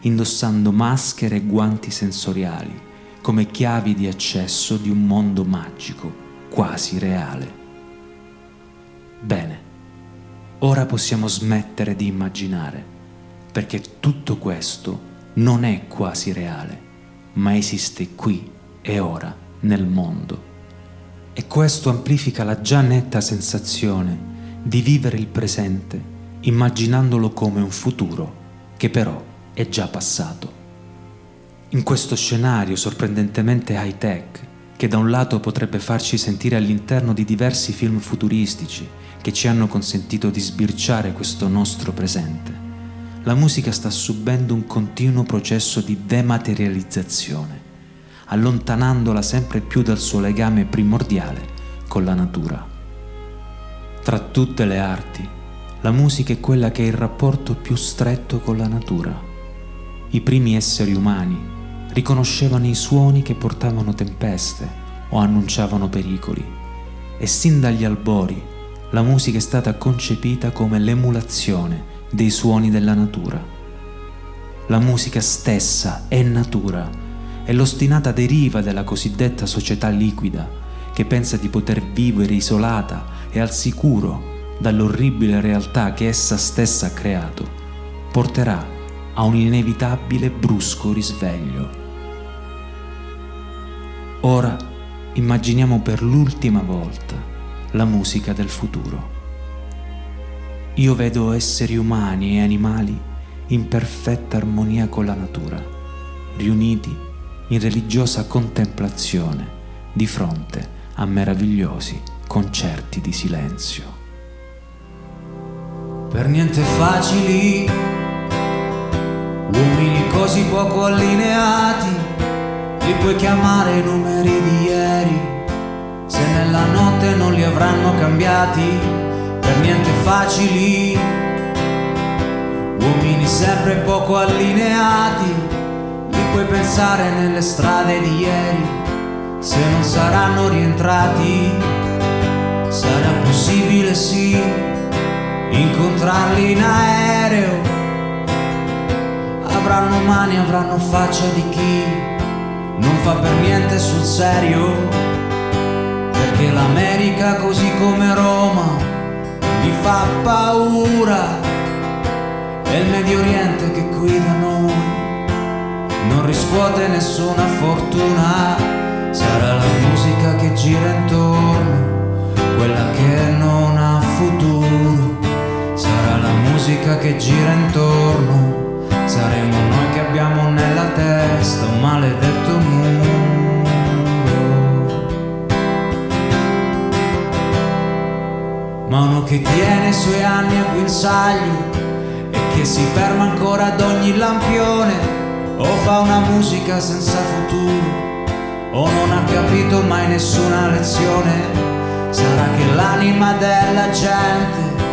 indossando maschere e guanti sensoriali come chiavi di accesso di un mondo magico, quasi reale. Bene, ora possiamo smettere di immaginare, perché tutto questo non è quasi reale ma esiste qui e ora nel mondo. E questo amplifica la già netta sensazione di vivere il presente immaginandolo come un futuro che però è già passato. In questo scenario sorprendentemente high tech, che da un lato potrebbe farci sentire all'interno di diversi film futuristici che ci hanno consentito di sbirciare questo nostro presente, la musica sta subendo un continuo processo di dematerializzazione, allontanandola sempre più dal suo legame primordiale con la natura. Tra tutte le arti, la musica è quella che ha il rapporto più stretto con la natura. I primi esseri umani riconoscevano i suoni che portavano tempeste o annunciavano pericoli e sin dagli albori la musica è stata concepita come l'emulazione dei suoni della natura. La musica stessa è natura e l'ostinata deriva della cosiddetta società liquida che pensa di poter vivere isolata e al sicuro dall'orribile realtà che essa stessa ha creato, porterà a un inevitabile brusco risveglio. Ora immaginiamo per l'ultima volta la musica del futuro. Io vedo esseri umani e animali in perfetta armonia con la natura, riuniti in religiosa contemplazione di fronte a meravigliosi concerti di silenzio. Per niente facili, uomini così poco allineati, li puoi chiamare numeri di ieri, se nella notte non li avranno cambiati per niente facili, uomini sempre poco allineati, li puoi pensare nelle strade di ieri, se non saranno rientrati, sarà possibile sì, incontrarli in aereo, avranno mani, avranno faccia di chi non fa per niente sul serio. Perché l'America così come Roma mi fa paura. E il Medio Oriente che qui da noi non riscuote nessuna fortuna. Sarà la musica che gira intorno quella che non ha futuro. Sarà la musica che gira intorno. Saremo noi che abbiamo nella testa un maledetto muro. Ma uno che tiene i suoi anni a guinzaglio e che si ferma ancora ad ogni lampione o fa una musica senza futuro o non ha capito mai nessuna lezione. Sarà che l'anima della gente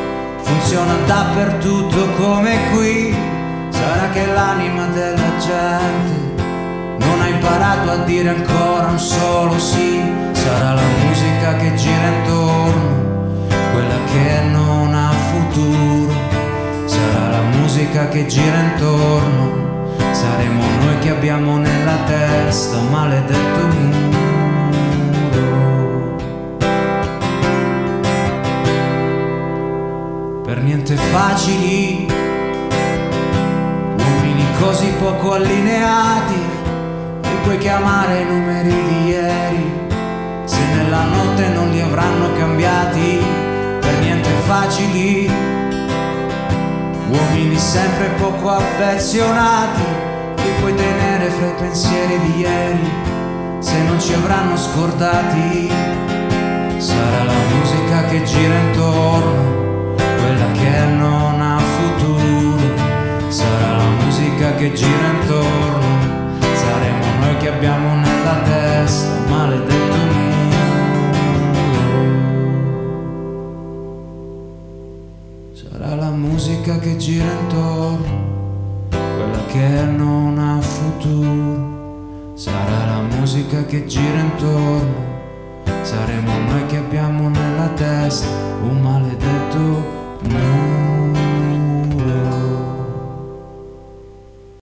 funziona dappertutto come qui. Sarà che l'anima della gente non ha imparato a dire ancora un solo sì. Sarà la musica che gira intorno quella che non ha futuro, sarà la musica che gira intorno, saremo noi che abbiamo nella testa un maledetto muro. Per niente facili, uomini così poco allineati, li puoi chiamare i numeri di ieri, se nella notte non li avranno cambiati per niente facili, uomini sempre poco affezionati, puoi tenere fra i pensieri di ieri, se non ci avranno scordati, sarà la musica che gira intorno, quella che non ha futuro, sarà la musica che gira intorno, saremo noi che abbiamo nella testa maledetto muro. Sarà la musica che gira intorno, quella che non ha futuro. Sarà la musica che gira intorno, saremo noi che abbiamo nella testa un maledetto muro.